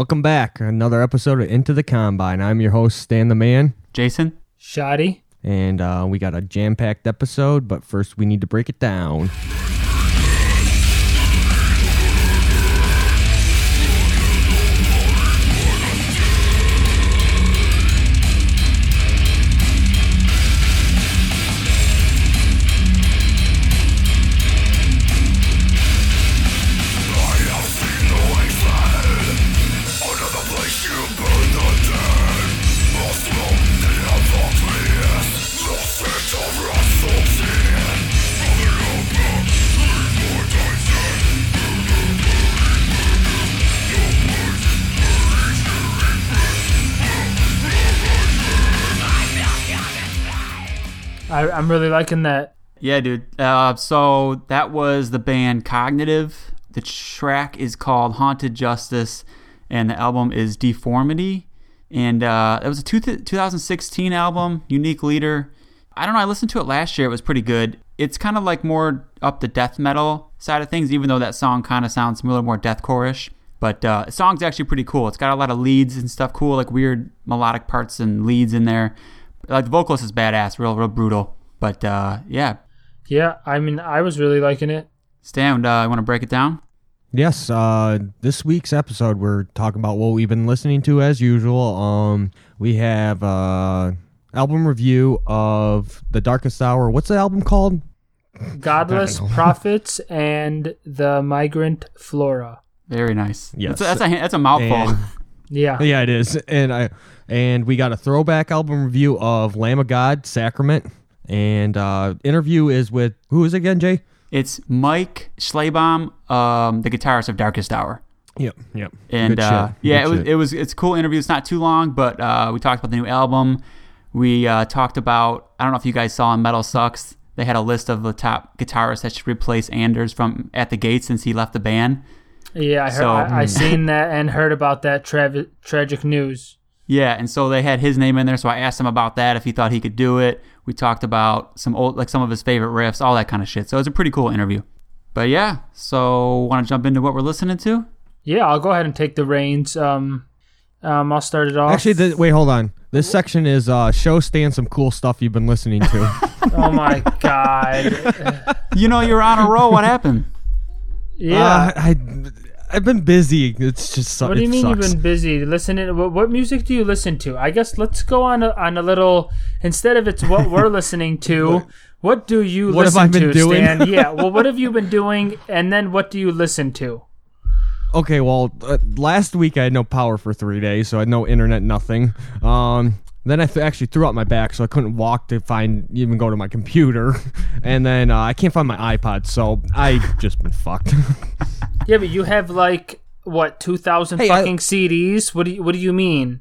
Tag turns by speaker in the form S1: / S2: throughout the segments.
S1: welcome back. Another episode of Into the Combine. I'm your host, Stan the Man,
S2: Jason?
S3: Shoddy.
S1: and uh, we got a jam packed episode, but first we need to break it down.
S3: I, I'm really liking that.
S2: Yeah, dude. Uh, so that was the band Cognitive. The track is called Haunted Justice, and the album is Deformity. And uh, it was a two 2016 album, Unique Leader. I don't know. I listened to it last year. It was pretty good. It's kind of like more up the death metal side of things, even though that song kind of sounds a little more deathcore-ish. But uh, the song's actually pretty cool. It's got a lot of leads and stuff, cool, like weird melodic parts and leads in there. Like the vocalist is badass, real, real brutal. But uh, yeah,
S3: Yeah, I mean, I was really liking it.
S2: Stan, uh, you want to break it down?
S1: Yes, uh, this week's episode we're talking about what we've been listening to as usual. Um, we have uh, album review of The Darkest Hour. What's the album called?
S3: Godless
S1: I don't know.
S3: Prophets and the Migrant Flora.
S2: Very nice.
S1: Yes.
S2: That's a, that's a, that's a mouthful.
S1: And-
S3: Yeah.
S1: yeah, it is. And I and we got a throwback album review of Lamb of God, Sacrament. And uh, interview is with who is it again, Jay?
S2: It's Mike Schleibaum, um, the guitarist of Darkest Hour.
S1: Yep, yep.
S2: And
S1: Good
S2: uh,
S1: shit.
S2: yeah,
S1: Good
S2: it was
S1: shit.
S2: it was it's a cool interview. It's not too long, but uh, we talked about the new album. We uh, talked about I don't know if you guys saw in Metal Sucks. They had a list of the top guitarists that should replace Anders from At the Gates since he left the band.
S3: Yeah, I heard.
S2: So-
S3: I, I seen that and heard about that trav- tragic news.
S2: Yeah, and so they had his name in there, so I asked him about that if he thought he could do it. We talked about some old, like some of his favorite riffs, all that kind of shit. So it was a pretty cool interview. But yeah, so want to jump into what we're listening to?
S3: Yeah, I'll go ahead and take the reins. Um, um, I'll start it off.
S1: Actually, the, wait, hold on. This section is uh, show Stan some cool stuff you've been listening to.
S3: oh my god.
S2: You know, you're on a roll. What happened?
S3: Yeah.
S1: Uh, I I've been busy. It's just
S3: what do you mean
S1: sucks.
S3: you've been busy listening? What, what music do you listen to? I guess let's go on a, on a little. Instead of it's what we're listening to, what do you
S1: What have
S3: listen
S1: I been
S3: to,
S1: doing?
S3: Stan? yeah. Well, what have you been doing? And then what do you listen to?
S1: Okay, well, uh, last week I had no power for three days, so I had no internet, nothing. Um, then I th- actually threw out my back, so I couldn't walk to find even go to my computer, and then uh, I can't find my iPod, so I just been fucked.
S3: Yeah, but you have like what two thousand
S1: Hey, I-
S3: fucking CDs? What do you What do you mean?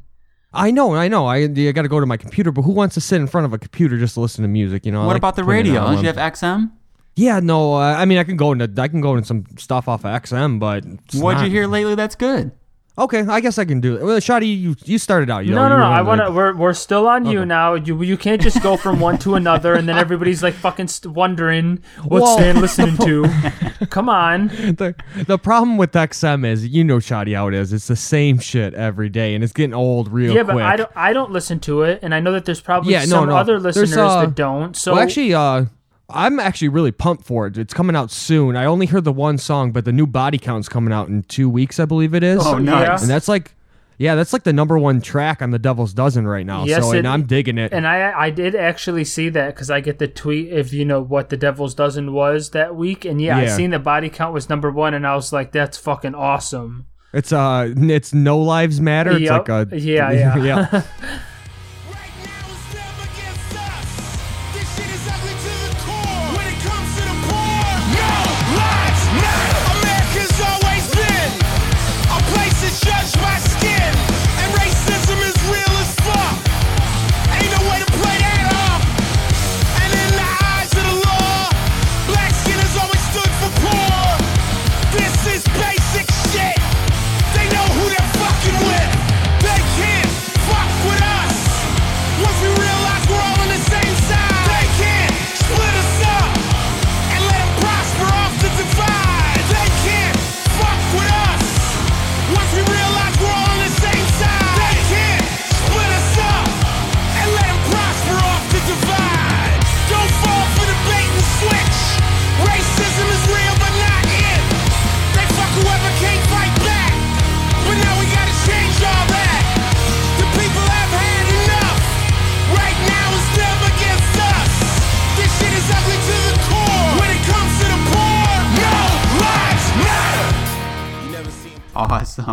S1: I know, I know. I, I got to go to my computer, but who wants to sit in front of a computer just to listen to music? You know.
S2: What
S1: like
S2: about the radio? Don't you have XM?
S1: Yeah, no. Uh, I mean, I can go into I can go into some stuff off of XM, but
S2: What'd you hear lately? That's good.
S1: Okay, I guess I can do it. Well, Shotty, you you started out. You know,
S3: No, no,
S1: you
S3: no. I want to. We're we're still on you now. You you can't just go from one to another, and then everybody's like fucking st- wondering what's
S1: Well-
S3: Stan listening to. Come on.
S1: the the problem with XM is you know Shoddy how it is. It's the same shit every day, and it's getting old real
S3: Yeah,
S1: quick.
S3: but I don't. I don't listen to it, and I know that there's probably
S1: Yeah, no,
S3: some
S1: no.
S3: other listeners
S1: uh,
S3: that don't. So
S1: well, actually, uh, I'm actually really pumped for it. It's coming out soon. I only heard the one song, but the new Body Count's coming out in two weeks, I believe it is.
S2: Oh, nice.
S1: And that's like, yeah, that's like the number one track on the Devil's Dozen right now.
S3: Yes,
S1: so,
S3: it-
S1: and I'm digging it.
S3: And I I did actually see that because I get the tweet if you know what the Devil's Dozen was that week, and yeah, I seen the body count was number one, and I was like, that's fucking awesome.
S1: It's uh, it's No Lives Matter. It's like a
S3: Yeah, yeah.
S1: yeah.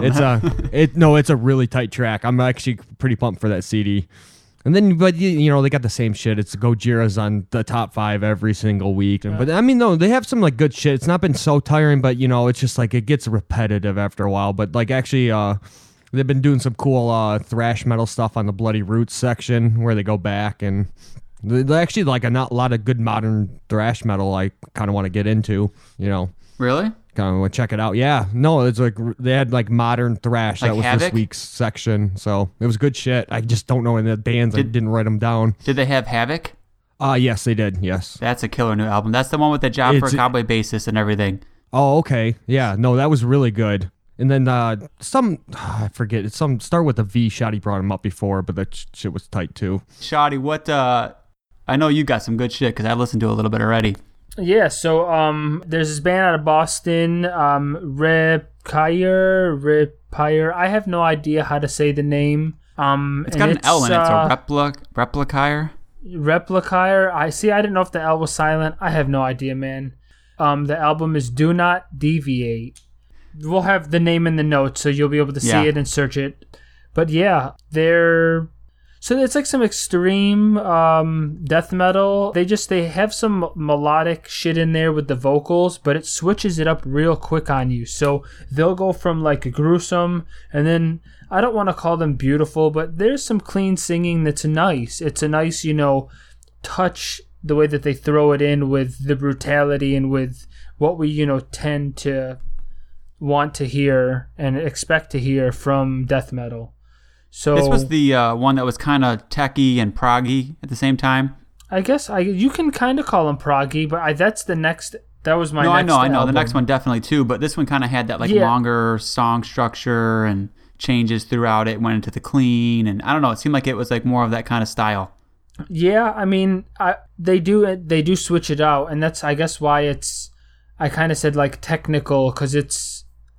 S4: It's a
S1: it no, it's a really tight track. I'm actually pretty pumped for that CD. And then, but you, you know, they got the same shit. It's Gojira's on the top five every single week. And, But I mean, no, they have some like good shit. It's not been so tiring, but you know, it's just like it gets repetitive after a while. But like actually, uh, they've been doing some cool uh thrash metal stuff on the Bloody Roots section where they go back and they actually like a not lot of good modern thrash metal. I kind of want to get into. You know,
S2: really?
S1: Kind of want to check it out. Yeah, no, it's like they had like modern thrash.
S2: Like
S1: that was this week's section, so it was good shit. I just don't know any of the bands. I
S2: Did-
S1: didn't write them down.
S2: Did they have Havok?
S1: Uh yes, they did. Yes.
S2: That's a killer new album. That's the one with the job for a cowboy bassist and everything.
S1: Oh, okay. Yeah, no, that was really good. And then uh some I forget. It's some start with a V. Shotty brought him up before, but that sh- shit was tight too.
S2: Shoddy, what? uh I know you got some good shit because I listened to a little bit already.
S3: Yeah, so um, there's this band out of Boston, um, Repire, Repire. I have no idea how to say the name. Um,
S2: It's got an L in it. It's
S3: uh,
S2: a replic replicire.
S3: Replicire. I see. I didn't know if the L was silent. I have no idea, man. Um, the album is "Do Not Deviate." We'll have the name in the notes, so you'll be able to see
S2: Yeah.
S3: it and search it. But yeah, they're so it's like some extreme um, death metal. They just they have some melodic shit in there with the vocals, but it switches it up real quick on you. So they'll go from like gruesome, and then I don't want to call them beautiful, but there's some clean singing that's nice. It's a nice, you know, touch the way that they throw it in with the brutality and with what we you know tend to want to hear and expect to hear from death metal. So
S2: This was the uh, one that was kind of techy and proggy at the same time.
S3: I guess I you can kind of call them proggy, but I, that's the next. That was my
S2: no, I know, I know.
S3: album.
S2: The next one definitely too, but this one kind of had that like
S3: Yeah.
S2: longer song structure and changes throughout it. Went into the clean, and I don't know. It seemed like it was like more of that kind of style.
S3: Yeah, I mean, I they do they do switch it out, and that's I guess why it's. I kind of said like technical because it's.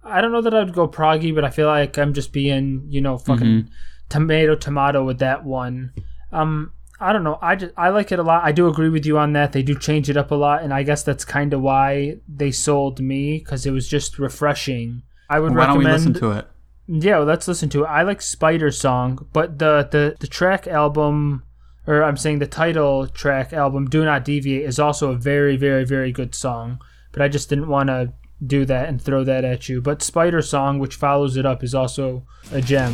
S3: I don't know that I'd go proggy, but I feel like I'm just being you know fucking tomato tomato with that one. Um, I don't know. I just I like it a lot. I do agree with you on that. They do change it up a lot, and I guess that's kind of why they sold me because it was just refreshing. I would
S2: Why don't
S3: recommend.
S2: we listen to it?
S3: Yeah, well, let's listen to it. I like Spider Song, but the, the, the track album, or I'm saying the title track album, Do Not Deviate, is also a very, very, very good song. But I just didn't want to do that and throw that at you. But Spider Song, which follows it up, is also a gem.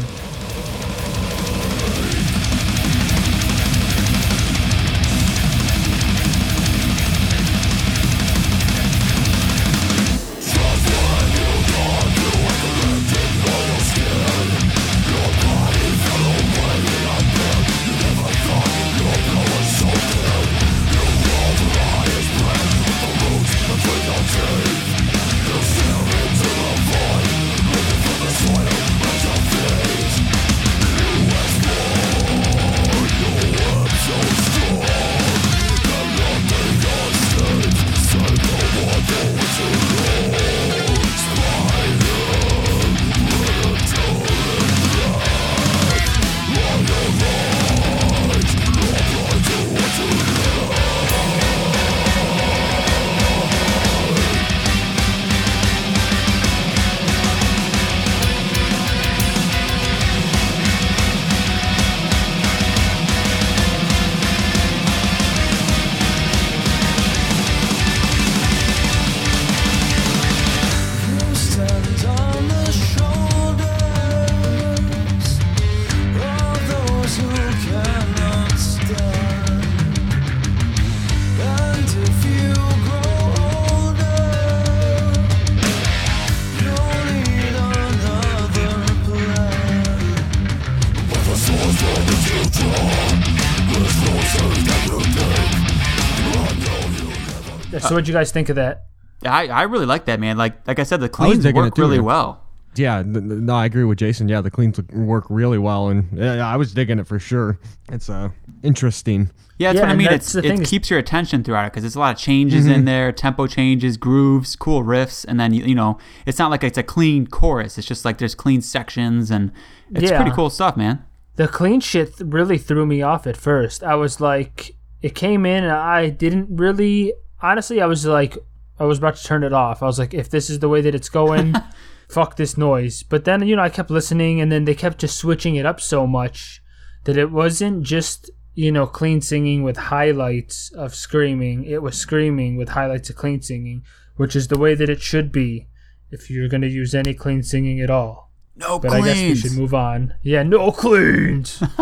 S3: So, what'd you guys think of that?
S2: I, I really like that man. Like like I said, the
S1: was
S2: cleans work
S1: it
S2: really
S1: yeah.
S2: well.
S1: Yeah, n- n- no, I agree with Jason. Yeah, the cleans work really well, and yeah, I was digging it for sure. It's uh interesting.
S2: Yeah, that's
S3: Yeah,
S2: what I
S3: and
S2: mean.
S3: that's
S2: It's,
S3: the
S2: it
S3: is-
S2: keeps your attention throughout it because there's a lot of changes
S1: Mm-hmm.
S2: in there, tempo changes, grooves, cool riffs, and then you, you know it's not like it's a clean chorus. It's just like there's clean sections, and it's
S3: Yeah.
S2: pretty cool stuff, man.
S3: The clean shit really threw me off at first. I was like, it came in and I didn't really, honestly, I was like, I was about to turn it off. I was like, if this is the way that it's going, fuck this noise. But then, you know, I kept listening and then they kept just switching it up so much that it wasn't just, you know, clean singing with highlights of screaming. It was screaming with highlights of clean singing, which is the way that it should be if you're going to use any clean singing at all.
S2: No
S3: But I guess we should move on. Yeah, no cleans.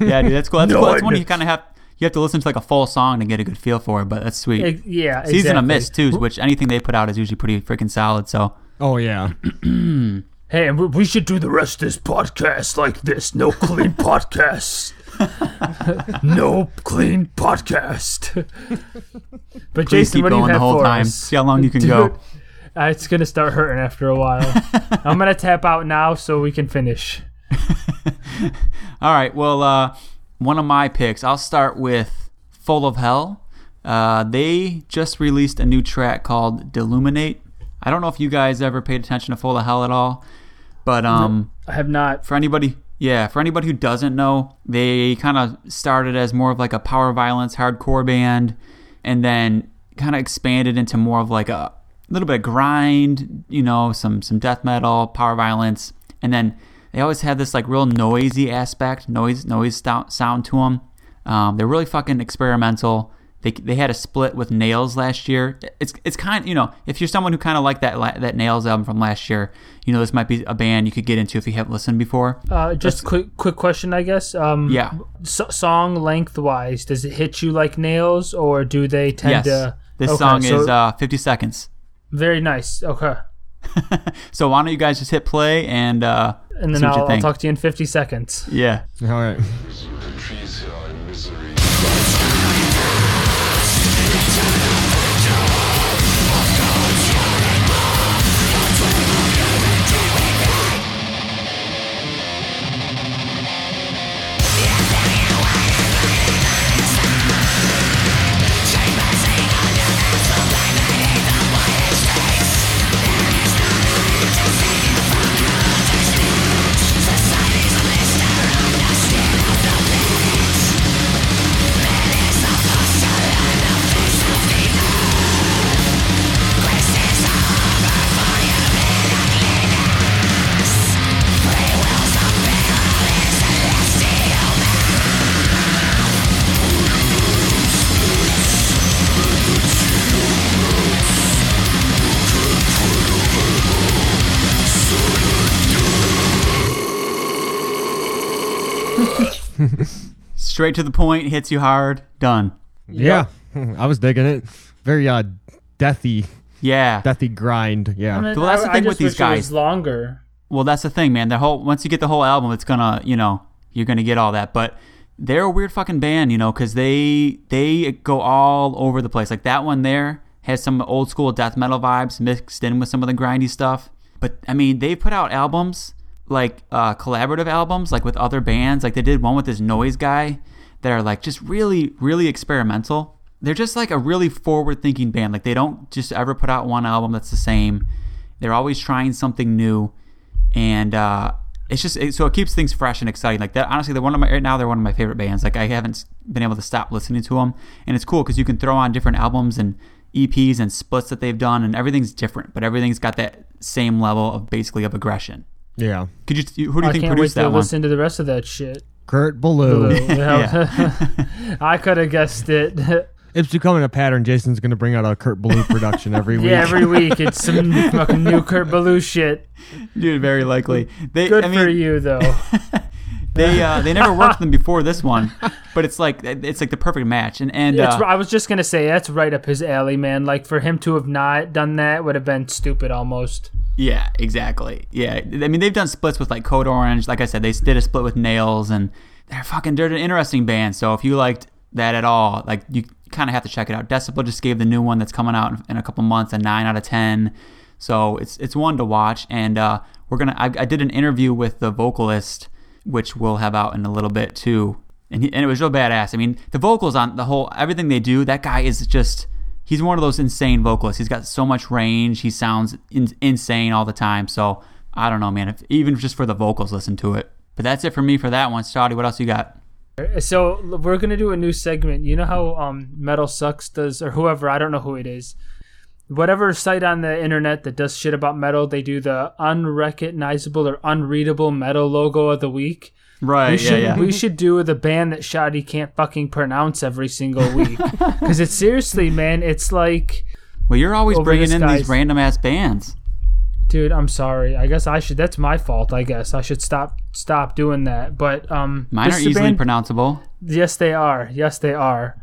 S2: Yeah, dude, that's cool. That's cool. That's one you kind of have. You have to listen to like a full song to get a good feel for it, but that's sweet.
S3: Ex- yeah,
S2: Season of. Mist too, which anything they put out is usually pretty freaking solid. So
S1: Oh yeah.
S3: Hey, and we- we should do the rest of this podcast like this. No clean podcast. no clean podcast. but
S2: please
S3: Jason,
S2: keep
S3: what do you
S2: going
S3: have
S2: the whole
S3: for
S2: time.
S3: us?
S2: See how long you can
S3: Dude,
S2: go.
S3: uh, it's gonna start hurting after a while. I'm gonna tap out now so we can finish.
S2: All right. Well, uh, one of my picks. I'll start with "Full of Hell." Uh, they just released a new track called "Deluminate." I don't know if you guys ever paid attention to "Full of Hell" at all, but um,
S3: I have not.
S2: for anybody yeah for anybody who doesn't know they kind of started as more of like a power violence hardcore band and then kind of expanded into more of like a little bit of grind you know some some death metal power violence and then they always had this like real noisy aspect noise noise sound, to them um, they're really fucking experimental they, they had a split with Nails last year. It's it's kind you know if you're someone who kind of liked that that Nails album from last year, you know this might be a band you could get into if you haven't listened before.
S3: Uh, just quick, quick question, I guess. Um,
S2: Yeah.
S3: s- song lengthwise, does it hit you like nails, or do they tend
S2: yes,
S3: to?
S2: this
S3: Okay,
S2: song
S3: so-
S2: is uh, 50 seconds.
S3: very nice. Okay,
S2: So why don't you guys just hit play and uh,
S3: and then
S2: see what
S3: I'll, I'll talk to you in 50 seconds.
S2: yeah.
S1: All right.
S2: Straight to the point, hits you hard, done.
S1: Yeah. I was digging it. Very uh deathy,
S2: Yeah.
S1: deathy grind. Yeah.
S3: I mean,
S2: Well, that's the
S3: I- I
S2: thing
S3: just
S2: with these
S3: wish it was
S2: guys.
S3: longer.
S2: Well, that's the thing, man. The whole once you get the whole album, it's gonna, you know, you're gonna get all that. But they're a weird fucking band, you know, because they they go all over the place. Like that one there has some old school death metal vibes mixed in with some of the grindy stuff. But I mean, they put out albums like uh, collaborative albums, like with other bands. Like they did one with this noise guy that are like just really, really experimental. They're just like a really forward thinking band. Like they don't just ever put out one album that's the same. They're always trying something new and uh, it's just it, so it keeps things fresh and exciting. Like that, honestly, they're one of my right now. They're one of my favorite bands. Like I haven't been able to stop listening to them, and it's cool because you can throw on different albums and EPs and splits that they've done, and everything's different, but everything's got that same level of basically of aggression.
S1: Yeah.
S2: Could you? you- Who do you
S3: I
S2: think
S3: can't wait
S2: produced
S3: to
S2: that one?
S3: listen to the rest of that shit.
S1: Kurt Ballou.
S3: Yeah. I could have guessed it.
S1: It's becoming a pattern. Jason's going to bring out a Kurt Ballou production every week.
S3: yeah, every week it's some fucking new Kurt Ballou shit.
S2: Dude, very likely. They,
S3: Good
S2: I mean,
S3: for you though.
S2: They uh, they never worked with them before this one, but it's like it's like the perfect match. And and
S3: It's,
S2: uh,
S3: I was just gonna say that's right up his alley, man. Like for him to have not done that would have been stupid almost.
S2: Yeah, exactly. Yeah, I mean they've done splits with like Code Orange. Like I said, they did a split with Nails, and they're fucking they're an interesting band. So if you liked that at all, like you kind of have to check it out. Decibel just gave the new one that's coming out in, a couple months a nine out of ten. So it's it's one to watch, and uh, we're gonna. I, I did an interview with the vocalist, which we'll have out in a little bit too, and he, and it was real badass. I mean, the vocals on the whole everything they do, that guy is just he's one of those insane vocalists. He's got so much range. He sounds in, insane all the time. So I don't know, man. If, even just for the vocals, listen to it. But that's it for me for that one. Stoddy, what else you got?
S3: So we're gonna do a new segment. You know how um Metal Sucks does, or whoever I don't know who it is. whatever site on the internet that does shit about metal, they do the unrecognizable or unreadable metal logo of the week.
S2: Right.
S3: We
S2: yeah.
S3: should
S2: Yeah.
S3: we should do with the band that Shoddy can't fucking pronounce every single week because it's seriously, man. It's like,
S2: well, you're always bringing in these random ass bands.
S3: dude, I'm sorry. I guess I should. That's my fault. I guess I should stop stop doing that. But um,
S2: Mine are easily
S3: band-
S2: pronounceable.
S3: Yes, they are. Yes, they are.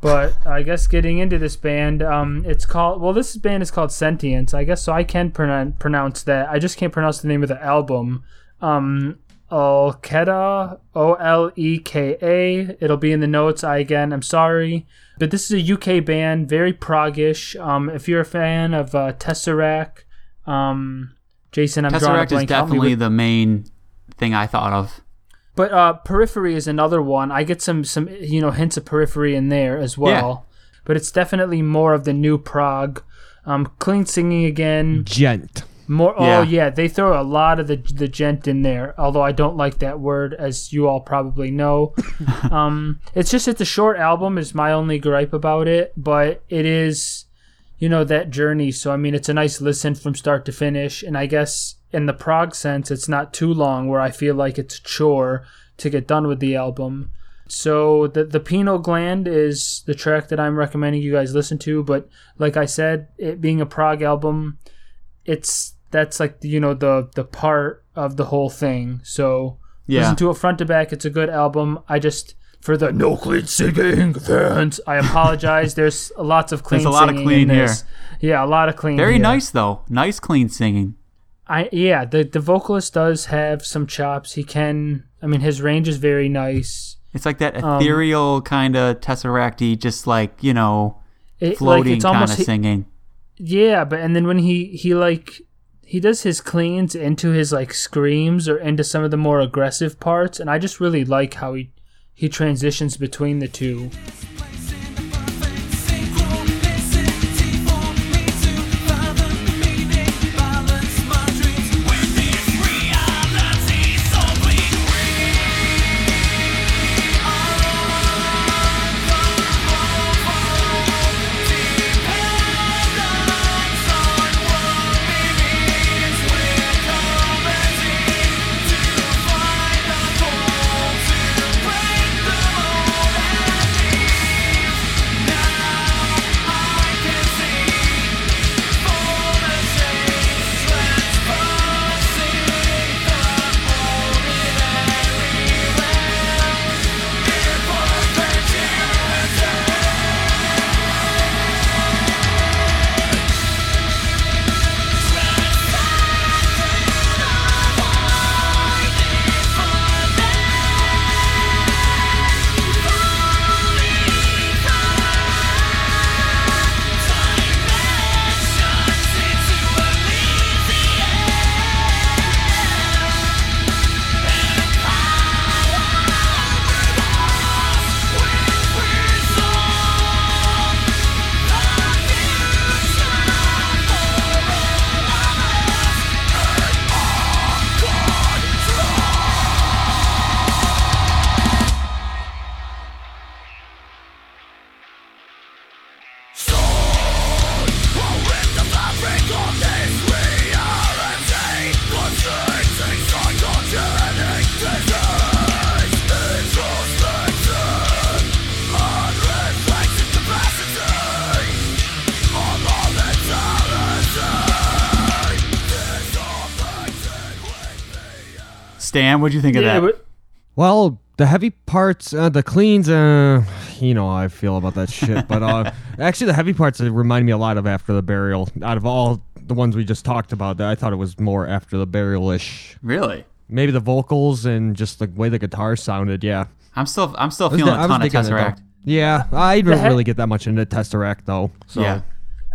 S3: But I guess getting into this band, um, it's called. Well, this band is called Sentience. I guess so. I can pronoun- pronounce that. I just can't pronounce the name of the album. Um, Olkeda, O L E K A. It'll be in the notes. I again, I'm sorry, but this is a UK band, very proggish. Um, if you're a fan of uh, Tesseract, um, Jason, I'm drawing a
S2: Tesseract is
S3: blank. Help me
S2: definitely
S3: with-
S2: the main thing I thought of.
S3: but uh, Periphery is another one. I get some some you know hints of Periphery in there as well. Yeah. But it's definitely more of the new prog. Um, clean singing again.
S1: Djent.
S3: More.
S2: Yeah.
S3: Oh yeah, they throw a lot of the the djent in there. Although I don't like that word, as you all probably know. um, it's just it's a short album. Is my only gripe about it. But it is, you know, that journey. So I mean, it's a nice listen from start to finish. And I guess in the prog sense, it's not too long where I feel like it's a chore to get done with the album. So the the Pineal Gland is the track that I'm recommending you guys listen to. But like I said, it being a prog album, it's that's like you know the the part of the whole thing. So
S2: Yeah.
S3: listen to it front to back. It's a good album. I just for the no clean singing fans, I apologize. There's lots of clean.
S2: There's a lot of clean here.
S3: Yeah, a lot of clean.
S2: Very
S3: here.
S2: nice though. Nice clean singing.
S3: I yeah, the the vocalist does have some chops. He can. I mean, his range is very nice.
S2: It's like that
S3: Um,
S2: ethereal kind of tesseracty, just like you know,
S3: It, like
S2: floating
S3: it's
S2: kind of singing.
S3: Yeah, but and then when he he like he does his cleans into his like screams or into some of the more aggressive parts, and I just really like how he he transitions between the two.
S2: Stan, what'd you think of
S3: Yeah,
S2: that?
S3: but
S1: Well, the heavy parts, uh, the cleans, uh, you know how I feel about that shit. But uh, actually, the heavy parts remind me a lot of After the Burial. Out of all the ones we just talked about, that I thought it was more After the Burial ish.
S2: really?
S1: Maybe the vocals and just the way the guitar sounded. Yeah,
S2: I'm still I'm still feeling
S1: di- I
S2: a
S1: was
S2: ton of
S1: digging it.
S2: Tesseract.
S1: Yeah, I didn't
S3: he-
S1: really get that much into Tesseract though. So
S2: Yeah.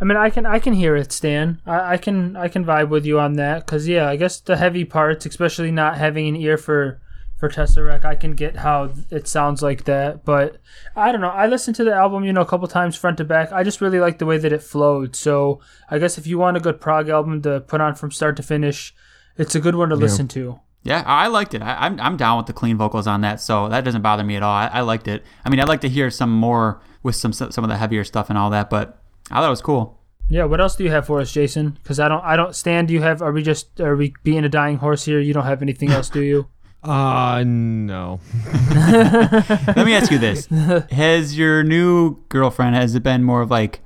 S3: I mean, I can I can hear it, Stan. I, I can I can vibe with you on that because yeah, I guess the heavy parts, especially not having an ear for for Tesseract, I can get how it sounds like that. But I don't know. I listened to the album, you know, a couple times front to back. I just really like the way that it flowed. So I guess if you want a good prog album to put on from start to finish, it's a good one to listen to.
S2: Yeah, I liked it. I, I'm I'm down with the clean vocals on that, so that doesn't bother me at all. I, I liked it. I mean, I'd like to hear some more with some some of the heavier stuff and all that, but I thought it was cool.
S3: Yeah. What else do you have for us, Jason? Because I don't. I don't. Stan, do you have? Are we just? Are we being a dying horse here? You don't have anything else, do you?
S1: Uh, no.
S2: Let me ask you this: Has your new girlfriend has it been more of like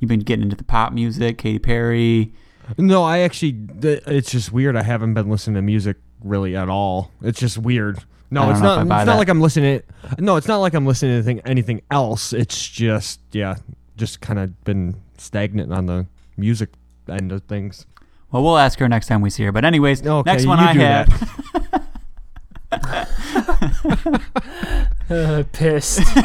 S2: you've been getting into the pop music, Katy Perry?
S1: No, I actually, it's just weird. I haven't been listening to music really at all. It's just weird. No, it's not. It's
S2: buy
S1: not like I'm listening. No, it's not like I'm listening to anything, anything else. It's just, yeah, just kind of been stagnant on the music end of things.
S2: Well, we'll ask her next time we see her. But anyways,
S1: Okay,
S2: next one
S1: you
S2: I
S1: do
S2: have.
S3: Uh, pissed.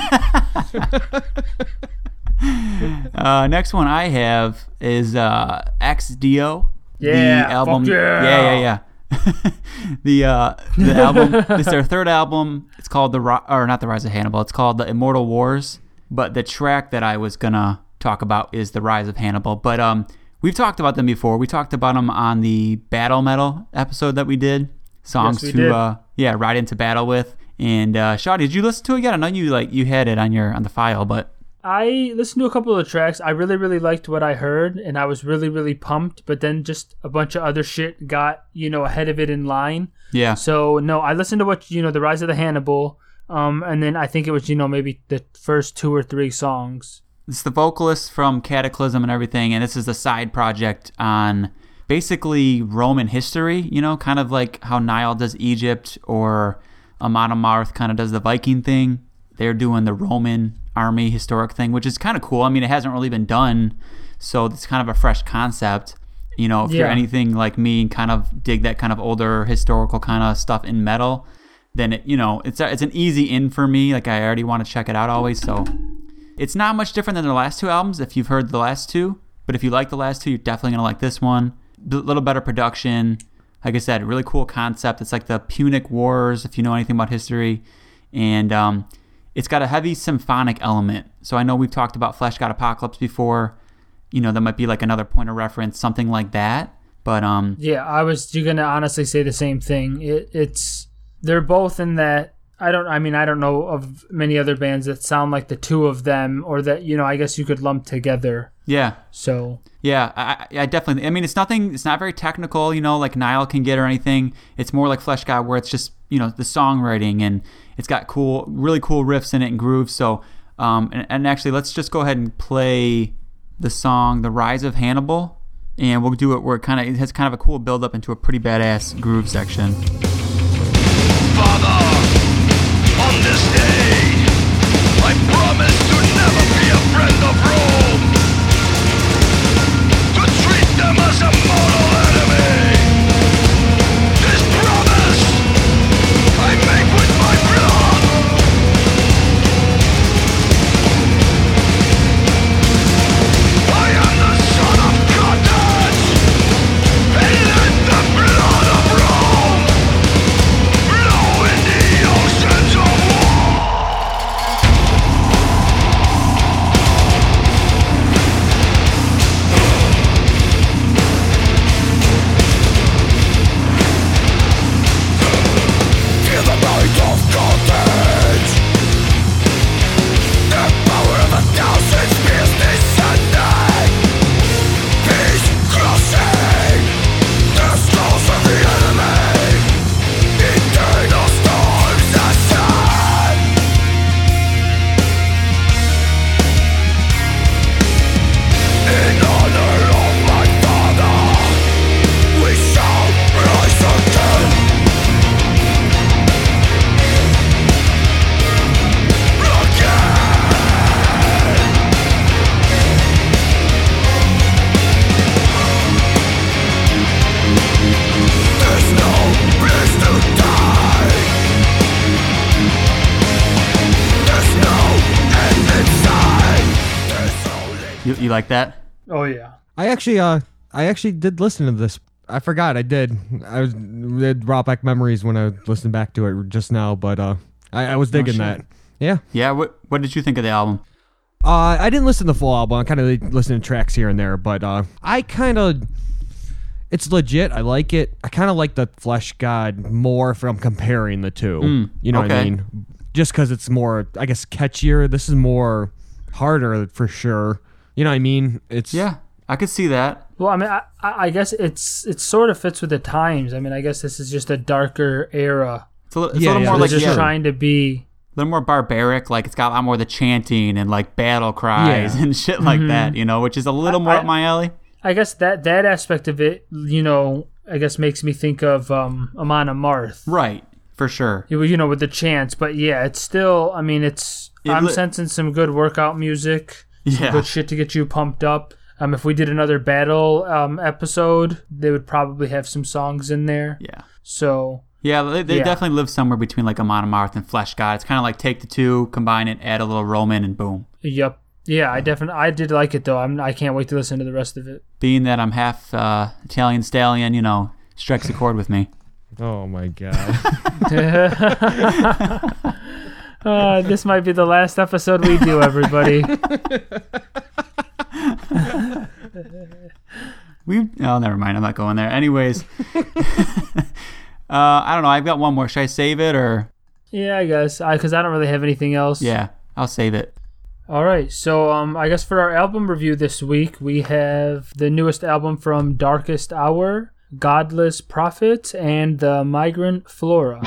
S2: Uh, next one I have is uh, Ex Deo.
S3: Yeah,
S2: the album.
S3: fuck yeah.
S2: yeah, yeah, yeah. the uh, the album. It's their third album. It's called the Ri- or not the Rise of Hannibal. It's called the Immortal Wars. But the track that I was gonna talk about is the Rise of Hannibal. But um, we've talked about them before. We talked about them on the Battle Metal episode that we did. Songs
S3: we
S2: to
S3: did.
S2: uh, yeah, ride into battle with. And uh, Shaw, did you listen to it yet? I know you like you had it on your on the file, but
S3: I listened to a couple of tracks. I really, really liked what I heard, and I was really, really pumped. But then just a bunch of other shit got you know ahead of it in line.
S2: yeah,
S3: So no, I listened to what you know, the Rise of the Hannibal, um, and then I think it was you know maybe the first two or three songs.
S2: it's the vocalist from Kataklysm and everything, and this is a side project on basically Roman history. You know, kind of like how Nile does Egypt or Amon Amarth kind of does the Viking thing. They're doing the Roman army historic thing, which is kind of cool. I mean, it hasn't really been done, so it's kind of a fresh concept. You know, if you're anything like me and kind of dig that kind of older historical kind of stuff in metal, then it, you know, it's a, it's an easy in for me. Like I already want to check it out always, so it's not much different than the last two albums if you've heard the last two. But if you like the last two, you're definitely gonna like this one. A little better production. Like I said, really cool concept. It's like the Punic Wars, if you know anything about history, and um, it's got a heavy symphonic element. So I know we've talked about Fleshgod Apocalypse before. You know, that might be like another point of reference, something like that. But um,
S3: Yeah, I was gonna honestly say the same thing. It, it's they're both in that. I don't. I mean, I don't know of many other bands that sound like the two of them, or that you know. I guess you could lump together.
S2: yeah,
S3: So
S2: Yeah, I, I definitely. I mean, it's nothing. It's not very technical, you know, like Nile can get or anything. It's more like Fleshgod, where it's just you know the songwriting and it's got cool, really cool riffs in it and grooves. So, um, and, and actually, let's just go ahead and play the song "The Rise of Hannibal," and we'll do it where it kind of it has kind of a cool build up into a pretty badass groove section.
S5: On this day, I promise to never be a friend of
S2: You, you like that?
S3: oh yeah,
S1: I actually, uh, I actually did listen to this. I forgot I did. I was it brought back memories when I listened back to it just now, but uh, I, I was digging
S2: shit.
S1: that. Yeah.
S2: Yeah. What What did you think of the album?
S1: Uh, I didn't listen to the full album. I kind of listened to tracks here and there, but uh, I kind of, it's legit. I like it. I kind of like the Fleshgod more from comparing the two. you know what I mean? Just because it's more, I guess, catchier. This is more harder for sure. You know what I mean? It's
S2: Yeah. I could see that.
S3: Well, I mean, I, I I guess it's it sort of fits with the times. I mean, I guess this is just a darker era.
S2: It's a, li- it's
S1: Yeah,
S2: a little
S1: yeah,
S2: more like
S3: just
S2: yeah,
S3: trying to be.
S2: A little more barbaric. Like it's got a lot more of the chanting and like battle cries
S1: Yeah.
S2: and shit like that. You know, which is a little more
S3: I-
S2: up my alley.
S3: I guess that that aspect of it, you know, I guess makes me think of um, Amon Amarth.
S2: Right, for sure.
S3: You you know, with the chants, but yeah, it's still. I mean, it's.
S2: It
S3: I'm
S2: li-
S3: sensing some good workout music.
S2: Yeah.
S3: good shit to get you pumped up. Um, if we did another battle um episode, they would probably have some songs in there.
S2: Yeah.
S3: So
S2: Yeah, they, they
S3: Yeah.
S2: definitely live somewhere between like Amon Amarth and Fleshgod. It's kind of like take the two, combine it, add a little Roman, and boom.
S3: yep, yeah, I definitely I did like it though. I'm I can't wait to listen to the rest of it.
S2: Being that I'm half uh, Italian stallion, you know, strikes a chord with me.
S1: Oh my god.
S3: Uh, this might be the last episode we do, everybody.
S2: We oh, never mind. I'm not going there. Anyways, uh, I don't know. I've got one more. Should I save it or?
S3: yeah, I guess I because I don't really have anything else.
S2: Yeah, I'll save it.
S3: All right, so um, I guess for our album review this week, we have the newest album from Darkest Hour, Godless Prophet, and the Migrant Flora.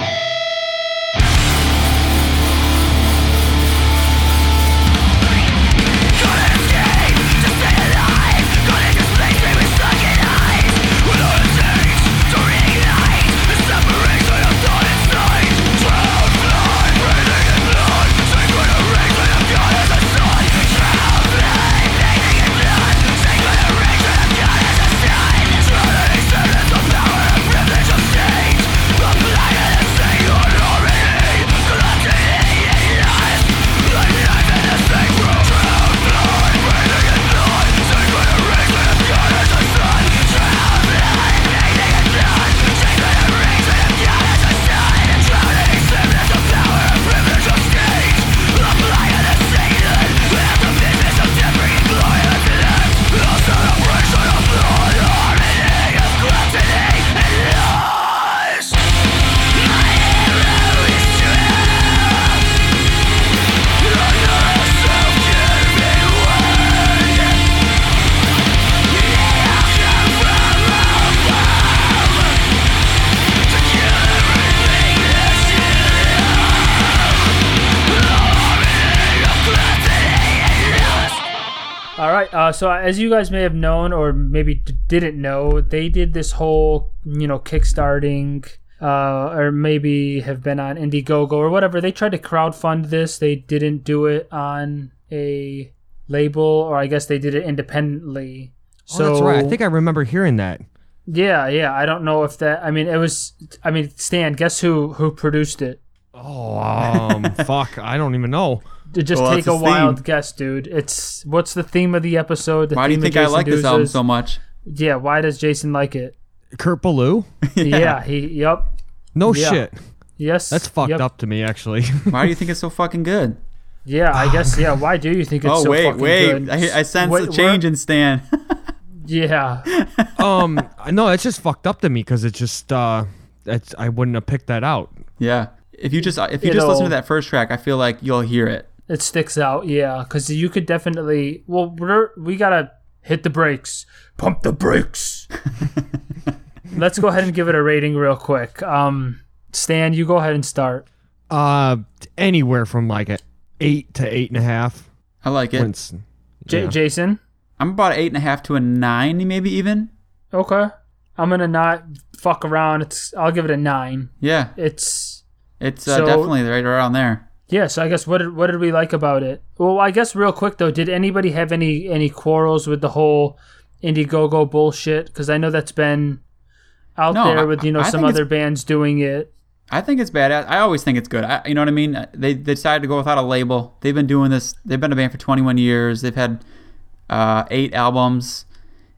S3: So as you guys may have known, or maybe d- didn't know, they did this whole, you know, kickstarting, uh, or maybe have been on Indiegogo or whatever. They tried to crowdfund this. They didn't do it on a label, or I guess they did it independently.
S1: oh,
S3: So
S1: that's right. I think I remember hearing that.
S3: yeah, yeah. I don't know if that. I mean, it was. I mean, Stan, guess who who produced it?
S1: Oh, um, fuck. I don't even know.
S3: To just
S2: Well,
S3: take a wild
S2: theme.
S3: guess, dude. It's what's the theme of the episode? The
S2: Why do you
S3: theme of
S2: think I
S3: Jason
S2: like this album so much?
S3: Yeah, why does Jason like it?
S1: Kurt Ballou?
S3: Yeah, he. Yep.
S1: No
S3: Yeah.
S1: shit.
S3: Yes.
S1: That's fucked
S3: yep.
S1: up to me, actually.
S2: Why do you think it's so fucking good?
S3: Yeah, I guess. Yeah. Why do you think it's
S2: oh
S3: so
S2: wait,
S3: fucking
S2: wait!
S3: good?
S2: I, I sense
S3: Wait,
S2: a change in Stan.
S3: Yeah.
S1: um, no, it's just fucked up to me because it's just, uh, it's, I wouldn't have picked that out.
S2: yeah. If you just if you
S3: You
S2: just listen to that first track, I feel like you'll hear it.
S3: It sticks out. Yeah, because you could definitely. Well, we're we gotta hit the brakes. Pump the brakes. Let's go ahead and give it a rating real quick. Um, Stan, you go ahead and start.
S1: Uh, anywhere from like a eight to eight and a half.
S2: I like it.
S1: When
S3: J-
S1: yeah.
S3: Jason.
S2: I'm about eight and a half to a nine, maybe even.
S3: Okay. I'm gonna not fuck around. It's. I'll give it a nine.
S2: Yeah,
S3: It's.
S2: it's uh,
S3: So-
S2: definitely right around there.
S3: Yeah, so I guess what did what did we like about it? Well, I guess real quick though, did anybody have any any quarrels with the whole Indiegogo bullshit? Because I know that's been out
S2: No,
S3: there with you know
S2: I
S3: some other bands doing it.
S2: I think it's badass. I always think it's good. I, you know what I mean? They, they decided to go without a label. They've been doing this. They've been a band for 21 years. They've had uh, eight albums,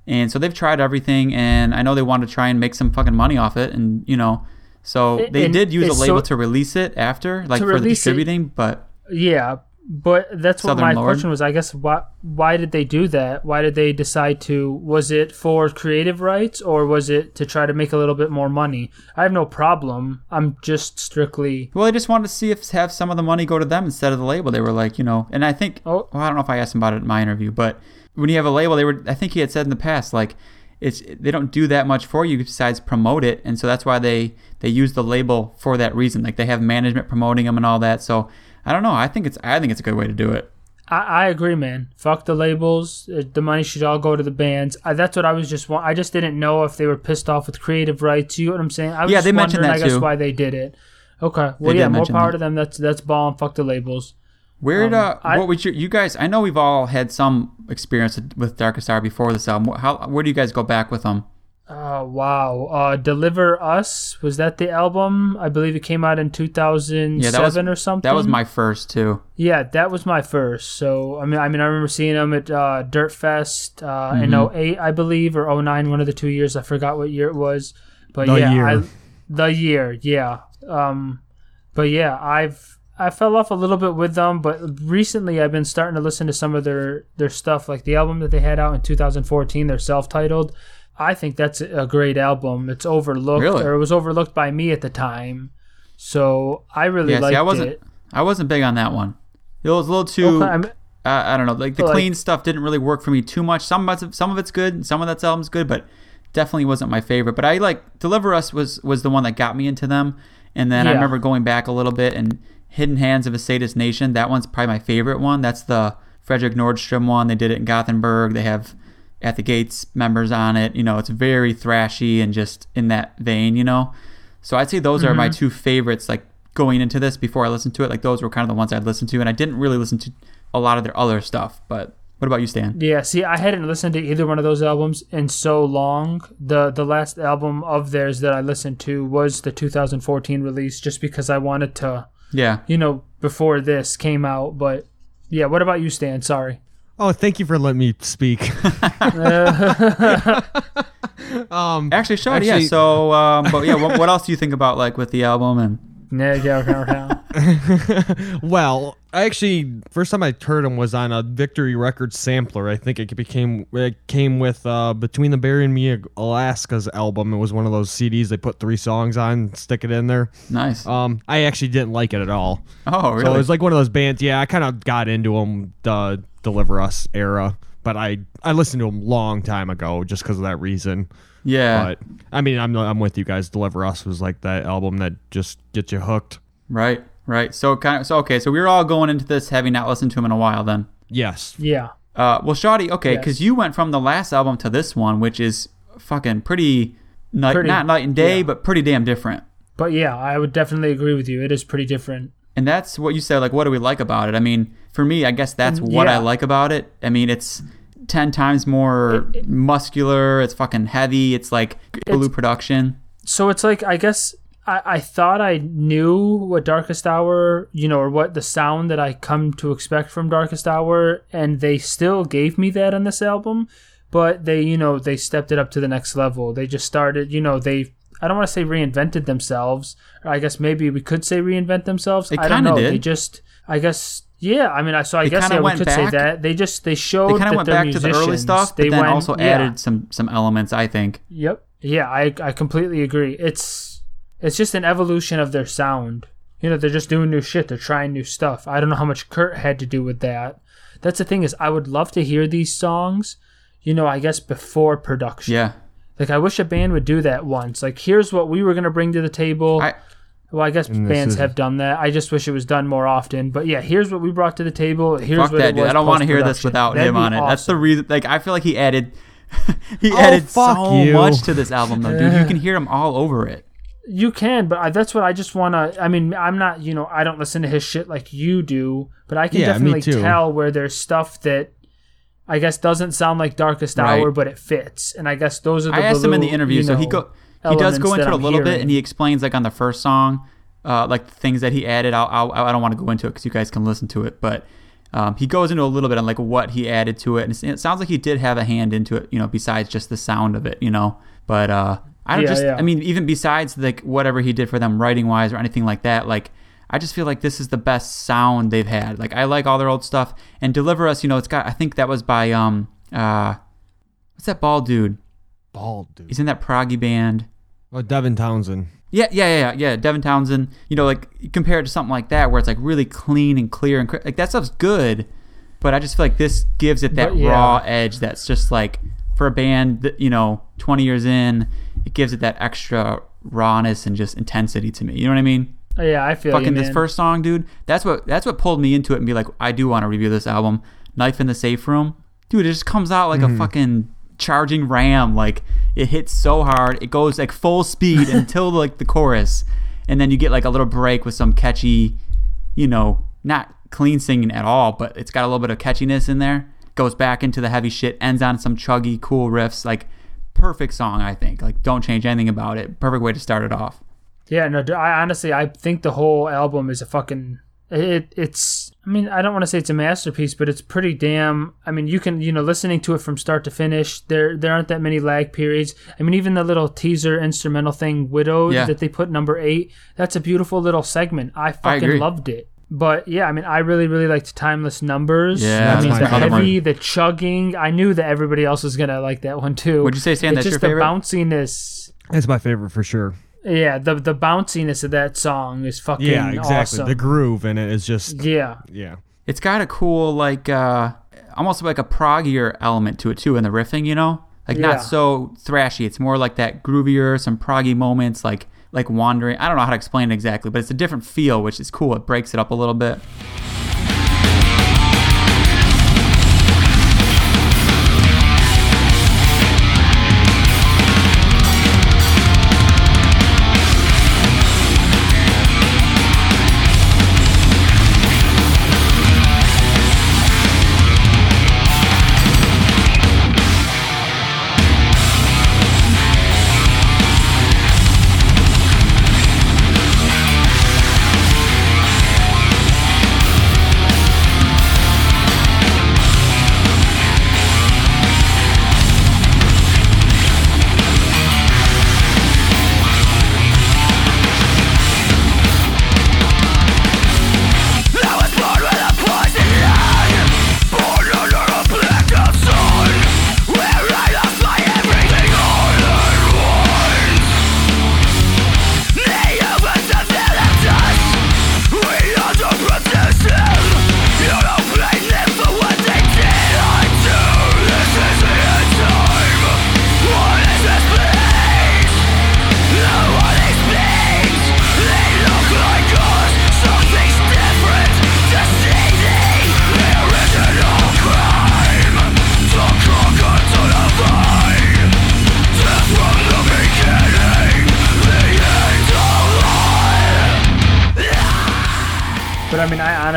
S2: and so they've tried everything. And I know they wanted to try and make some fucking money off it. And you know, so they did use a label
S3: so-
S2: to release it after, like for the
S3: release it-
S2: distributing. But
S3: Yeah, But that's what my
S2: Lord.
S3: question was. I guess why why did they do that? Why did they decide to? Was it for creative rights or was it to try to make a little bit more money? I have no problem. I'm just strictly
S2: Well, they just wanted to see if have some of the money go to them instead of the label. They were like, you know, and I think
S3: Oh.
S2: well, I don't know if I asked him about it in my interview, but when you have a label, they were I think he had said in the past like it's they don't do that much for you besides promote it, and so that's why they they use the label for that reason. Like they have management promoting them and all that. So I don't know. I think it's I think it's a good way to do it.
S3: I, I agree, man. Fuck the labels. Uh, The money should all go to the bands. I, that's what I was just. I just didn't know if they were pissed off with creative rights. You know what I'm saying? I was
S2: Yeah,
S3: just
S2: they mentioned
S3: wondering,
S2: that
S3: I guess
S2: too.
S3: why they did it. Okay. Well,
S2: did
S3: yeah, more power
S2: that.
S3: to them. That's that's ball and fuck the labels.
S2: Where
S3: Um,
S2: uh,
S3: I-
S2: what would you you guys? I know we've all had some experience with Darkest Hour before this album. How where do you guys go back with them?
S3: Oh wow. Uh, Deliver Us was that the album? I believe it came out in 2007
S2: Yeah,
S3: or something.
S2: That was my first too.
S3: Yeah, that was my first. So I mean, I mean, I remember seeing them at uh, Dirt Fest uh, in
S2: Mm-hmm.
S3: 08, I believe, or 09, one of the two years. I forgot what year it was. But
S1: The
S3: yeah,
S1: year.
S3: I, the year, yeah. Um, but yeah, I've I fell off a little bit with them, but recently I've been starting to listen to some of their their stuff, like the album that they had out in 2014, their self-titled. I think that's a great album. It's overlooked,
S2: Really?
S3: or it was overlooked by me at the time. So I really
S2: Yeah,
S3: liked
S2: see, I wasn't
S3: it.
S2: I wasn't big on that one. It was a little too.
S3: Okay,
S2: uh, I don't know, like the
S3: like-
S2: clean stuff didn't really work for me too much. Some of it's, some of it's good, some of that album's good, but definitely wasn't my favorite. But I like Deliver Us was was the one that got me into them, and then I remember going back a little bit and Hidden Hands of a Sadist Nation. That one's probably my favorite one. That's the Fredrik Nordström one. They did it in Gothenburg. They have at the Gates members on it. You know, it's very thrashy and just in that vein. You know, so I'd say those are my mm-hmm. two favorites. Like going into this before I listened to it, like those were kind of the ones I'd listened to, and I didn't really listen to a lot of their other stuff. But what about you, Stan?
S3: Yeah, see, I hadn't listened to either one of those albums in so long. The the last album of theirs that I listened to was the 2014 release just because I wanted to,
S2: Yeah,
S3: you know, before this came out, but yeah, what about you, Stan? Sorry.
S1: Oh, thank you for letting me speak. um,
S2: actually, sure. yeah. So, um, but yeah, what, what else do you think about like with the album and?
S1: Well, I actually first time I heard him was on a Victory Records sampler. I think it became it came with uh, Between the Buried and Me Alaska's album. It was one of those CDs they put three songs on, stick it in there.
S2: Nice.
S1: Um, I actually didn't like it at all.
S2: oh, really?
S1: So it was like one of those bands. Yeah, I kind of got into them the Deliver Us era, but I I listened to them long time ago just because of that reason.
S2: Yeah.
S1: But I mean, I'm I'm with you guys. Deliver Us was like that album that just gets you hooked.
S2: Right. Right. So kind of. So okay. So we were all going into this having not listened to him in a while. Then.
S1: Yes.
S3: yeah.
S2: Uh, well, Shoddy. Okay,
S3: Yes.
S2: because you went from the last album to this one, which is fucking pretty. Night,
S3: Pretty-
S2: not night and day,
S3: yeah.
S2: but pretty damn different.
S3: But yeah, I would definitely agree with you. It is pretty different.
S2: And that's what you said. Like, what do we like about it? I mean, for me, I guess that's what I like about it. I mean, it's ten times more muscular. It's fucking heavy. It's like Ballou production.
S3: so it's like I guess I, I thought I knew what Darkest Hour, you know, or what the sound that I come to expect from Darkest Hour, and they still gave me that on this album, but they, you know, they stepped it up to the next level. They just started, you know, they. I don't want to say reinvented themselves. I guess maybe we could say reinvent themselves.
S2: They
S3: I don't know.
S2: did.
S3: They just, I guess, yeah. I mean, I so I
S2: They
S3: guess yeah, we could say that they just they showed
S2: They kind
S3: that
S2: of went back to the early
S3: musicians.
S2: stuff,
S3: They
S2: then
S3: went-
S2: also
S3: yeah.
S2: added some some elements. I think.
S3: Yep. Yeah, I I completely agree. It's it's just an evolution of their sound. You know, they're just doing new shit. They're trying new stuff. I don't know how much Kurt had to do with that. That's the thing is, I would love to hear these songs. You know, I guess before production.
S2: Yeah.
S3: Like I wish a band would do that once. Like here's what we were gonna bring to the table.
S2: I
S3: well, I guess
S1: this
S3: bands have done that. I just wish it was done more often. But yeah, here's what we brought to the table. Here's
S2: fuck
S3: what
S2: that
S3: it
S2: dude. I don't want to hear this without
S3: That'd
S2: him
S3: be
S2: on it. That's the reason. Like I feel like he added. he
S1: Oh,
S2: added so
S1: you.
S2: much to this album, though, dude. You can hear him all over it.
S3: You can, but I, that's what I just want to. I mean, I'm not, you know, I don't listen to his shit like you do, but I can
S1: Yeah,
S3: definitely tell where there's stuff that I guess doesn't sound like Darkest
S2: Right.
S3: Hour, but it fits. And I guess those are the
S2: I asked him in the interview,
S3: you
S2: so he
S3: know,
S2: go he does go into it a
S3: I'm
S2: little bit, and he explains like on the first song, uh, like the things that he added. I'll, I'll I don't want to go into it because you guys can listen to it, but um, he goes into a little bit on like what he added to it, and it sounds like he did have a hand into it, you know, besides just the sound of it, you know. But uh, I don't
S3: Yeah,
S2: just,
S3: yeah.
S2: I mean, even besides like whatever he did for them writing wise or anything like that, like I just feel like this is the best sound they've had. Like I like all their old stuff and Deliver Us. You know, it's got I think that was by um uh what's that bald dude?
S1: Bald dude.
S2: He's in that proggy band.
S1: Oh, Devin Townsend.
S2: Yeah, yeah, yeah, yeah, yeah. Devin Townsend. You know, like compared to something like that, where it's like really clean and clear and cri- like that stuff's good, but I just feel like this gives it that
S3: yeah.
S2: raw edge. That's just like for a band that you know, twenty years in, it gives it that extra rawness and just intensity to me. You know what I mean?
S3: Oh, yeah, I feel you,
S2: Fucking this first song, dude. That's what that's what pulled me into it and be like, I do want to review this album. Knife in the Safe Room, dude. It just comes out like a mm-hmm. fucking charging ram. Like it hits so hard, it goes like full speed until like the chorus, and then you get like a little break with some catchy, you know, not clean singing at all, but it's got a little bit of catchiness in there. Goes back into the heavy shit, ends on some chuggy, cool riffs. Like perfect song, I think. Like don't change anything about it. Perfect way to start it off.
S3: Yeah, no, I honestly I think the whole album is a fucking it it's I mean, I don't want to say it's a masterpiece, but it's pretty damn I mean, you can, you know, listening to it from start to finish, there there aren't that many lag periods. I mean, even the little teaser instrumental thing Widowed
S2: Yeah.
S3: that they put number 8, that's a beautiful little segment. I fucking
S2: agree.
S3: loved it. But yeah, I mean, I really, really liked Timeless Numbers.
S2: Yeah,
S3: I mean, the
S1: my favorite.
S3: heavy, the chugging. I knew that everybody else was gonna like that one too.
S2: Would you say, Stan,
S3: It's
S2: that's your
S3: just
S2: favorite?
S3: the bounciness.
S1: That's my favorite for sure.
S3: Yeah, the the bounciness of that song is fucking
S1: Yeah, exactly.
S3: awesome.
S1: The groove in it is just
S3: yeah,
S1: yeah.
S2: it's got a cool like uh almost like a proggier element to it too in the riffing you know like
S3: Yeah.
S2: not so thrashy it's more like that groovier some proggy moments like like wandering i don't know how to explain it exactly but it's a different feel which is cool it breaks it up a little bit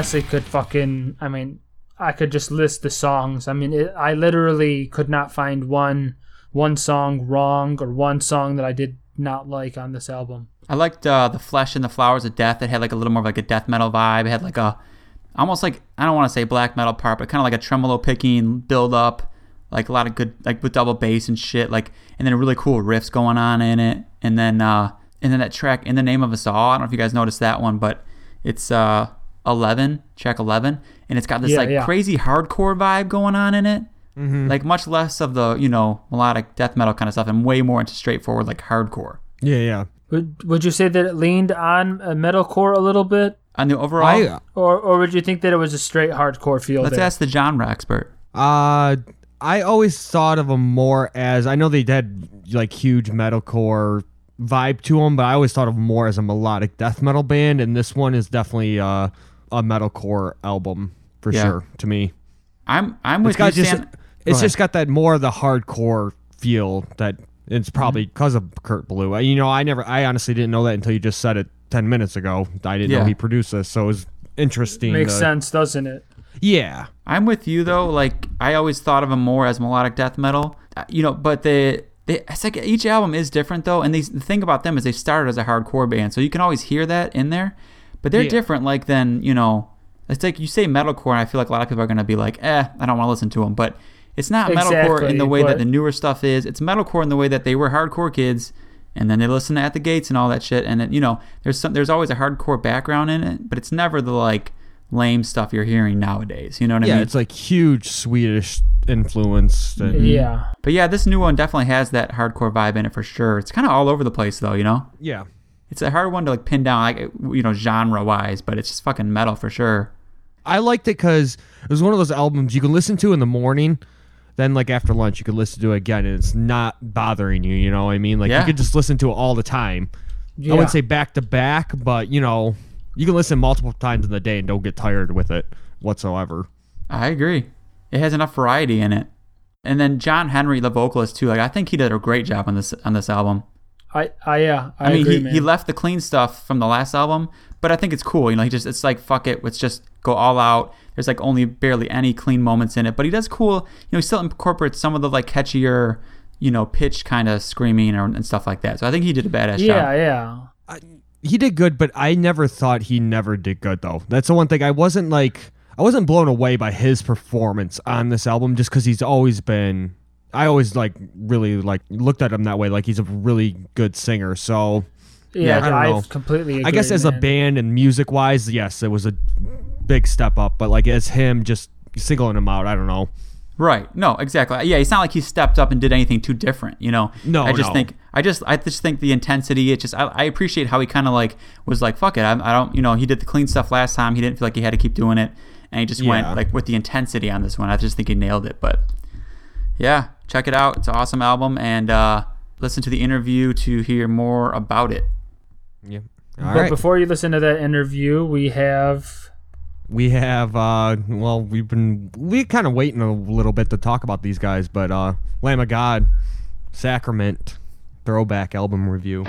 S3: honestly could fucking. I mean, I could just list the songs. I mean, it, I literally could not find one one song wrong or one song that I did not like on this album.
S2: i liked uh the flesh and the flowers of death it had like a little more of like a death metal vibe it had like a almost like i don't want to say black metal part but kind of like a tremolo picking build up like a lot of good like with double bass and shit like and then really cool riffs going on in it and then uh and then that track in the name of us all i don't know if you guys noticed that one but it's uh 11 track 11 and it's got this
S3: Yeah,
S2: like
S3: yeah.
S2: crazy hardcore vibe going on in it like much less of the you know melodic death metal kind of stuff and way more into straightforward like hardcore
S1: Yeah, yeah.
S3: Would Would you say that it leaned on uh, metalcore a little bit,
S2: on the overall
S1: I
S3: or or would you think that it was a straight hardcore feel?
S2: let's
S3: there?
S2: ask the genre expert
S1: uh I always thought of them more as I know they had like huge metalcore vibe to them, but I always thought of them more as a melodic death metal band, and this one is definitely uh, a metalcore album for
S2: Yeah.
S1: sure to me.
S2: I'm I'm with
S1: It's got
S2: you,
S1: just
S2: Stan.
S1: it's
S2: Go
S1: just got that more of the hardcore feel that it's probably
S2: Mm-hmm.
S1: because of Kurt Ballou. You know, I never, I honestly didn't know that until you just said it ten minutes ago. I didn't
S2: Yeah.
S1: know he produced this, so it was interesting.
S3: Makes
S1: to-
S3: sense, doesn't it?
S1: Yeah,
S2: I'm with you though. Like I always thought of them more as melodic death metal. Uh, You know, but the they, it's like each album is different though. And these, the thing about them is they started as a hardcore band, so you can always hear that in there. But they're
S1: Yeah.
S2: different. Like than you know, it's like you say metalcore, and I feel like a lot of people are gonna be like, eh, I don't want to listen to them. But it's not metalcore in the way that the newer stuff is. It's metalcore in the way that they were hardcore kids. and then they listen to At the Gates and all that shit. And it, you know, there's some there's always a hardcore background in it, but it's never the like lame stuff you're hearing nowadays. You know what I
S1: Yeah,
S2: mean?
S1: it's like huge Swedish influence. and-
S3: Yeah.
S2: but yeah, this new one definitely has that hardcore vibe in it for sure. It's kind of all over the place though. You know,
S1: yeah.
S2: It's a hard one to like pin down, like you know, genre wise, but it's just fucking metal for sure.
S1: I liked it because it was one of those albums you can listen to in the morning, then like after lunch you could listen to it again, and it's not bothering you. You know what I mean? Like
S2: Yeah.
S1: you could just listen to it all the time.
S3: Yeah.
S1: I wouldn't say back to back, but you know, you can listen multiple times in the day and don't get tired with it whatsoever.
S2: I agree. It has enough variety in it. And then John Henry, the vocalist too, like I think he did a great job on this on this album.
S3: I, I yeah. I,
S2: I, mean,
S3: agree,
S2: he,
S3: man.
S2: he left the clean stuff from the last album, but I think it's cool. You know, he just it's like fuck it, let's just go all out. There's like only barely any clean moments in it, but he does cool. You know, he still incorporates some of the like catchier, you know, pitch kind of screaming or, and stuff like that. So I think he did a badass job.
S3: yeah,
S2: job.
S3: yeah.
S1: He did good, but I never thought he never did good though. That's the one thing I wasn't like. I wasn't blown away by his performance on this album just because he's always been. I always like really like looked at him that way, like he's a really good singer. So
S3: Yeah,
S1: I don't
S3: I,
S1: know.
S3: completely agree.
S1: I guess as a band and music wise, yes, it was a big step up. But like as him, just singling him out, I don't know.
S2: Right. No, exactly. Yeah, it's not like he stepped up and did anything too different, you know.
S1: No,
S2: I just
S1: no.
S2: think I just I just think the intensity. It just I, I appreciate how he kind of like was like fuck it. I, I don't you know he did the clean stuff last time. He didn't feel like he had to keep doing it, and he just
S1: Yeah.
S2: went like with the intensity on this one. I just think he nailed it. But yeah, check it out. It's an awesome album, and uh, listen to the interview to hear more about it.
S1: Yeah. All
S3: But
S1: right.
S3: before you listen to that interview, we have
S1: we have uh well we've been we kind of waiting a little bit to talk about these guys, but uh Lamb of God, Sacrament, throwback album review.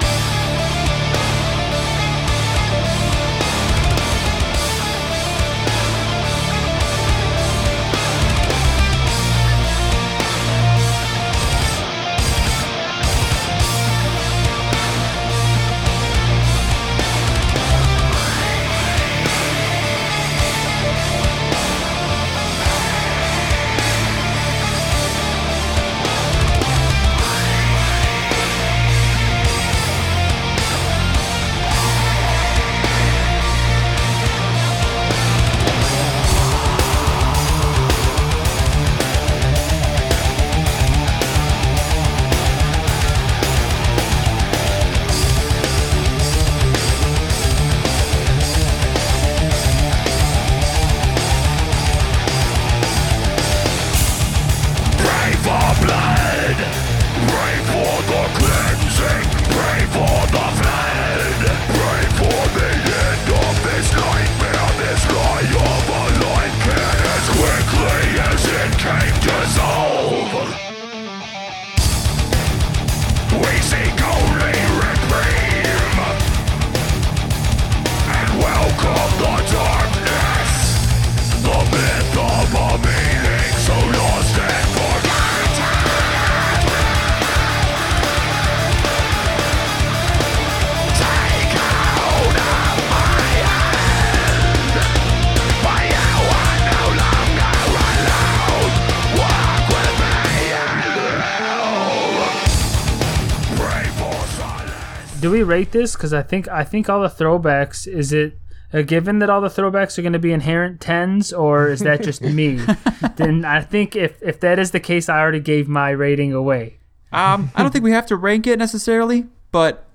S3: Rate this? Because I think I think all the throwbacks is it a given that all the throwbacks are going to be inherent tens, or is that just me? then I think if if that is the case, I already gave my rating away.
S2: Um, I don't think we have to rank it necessarily, but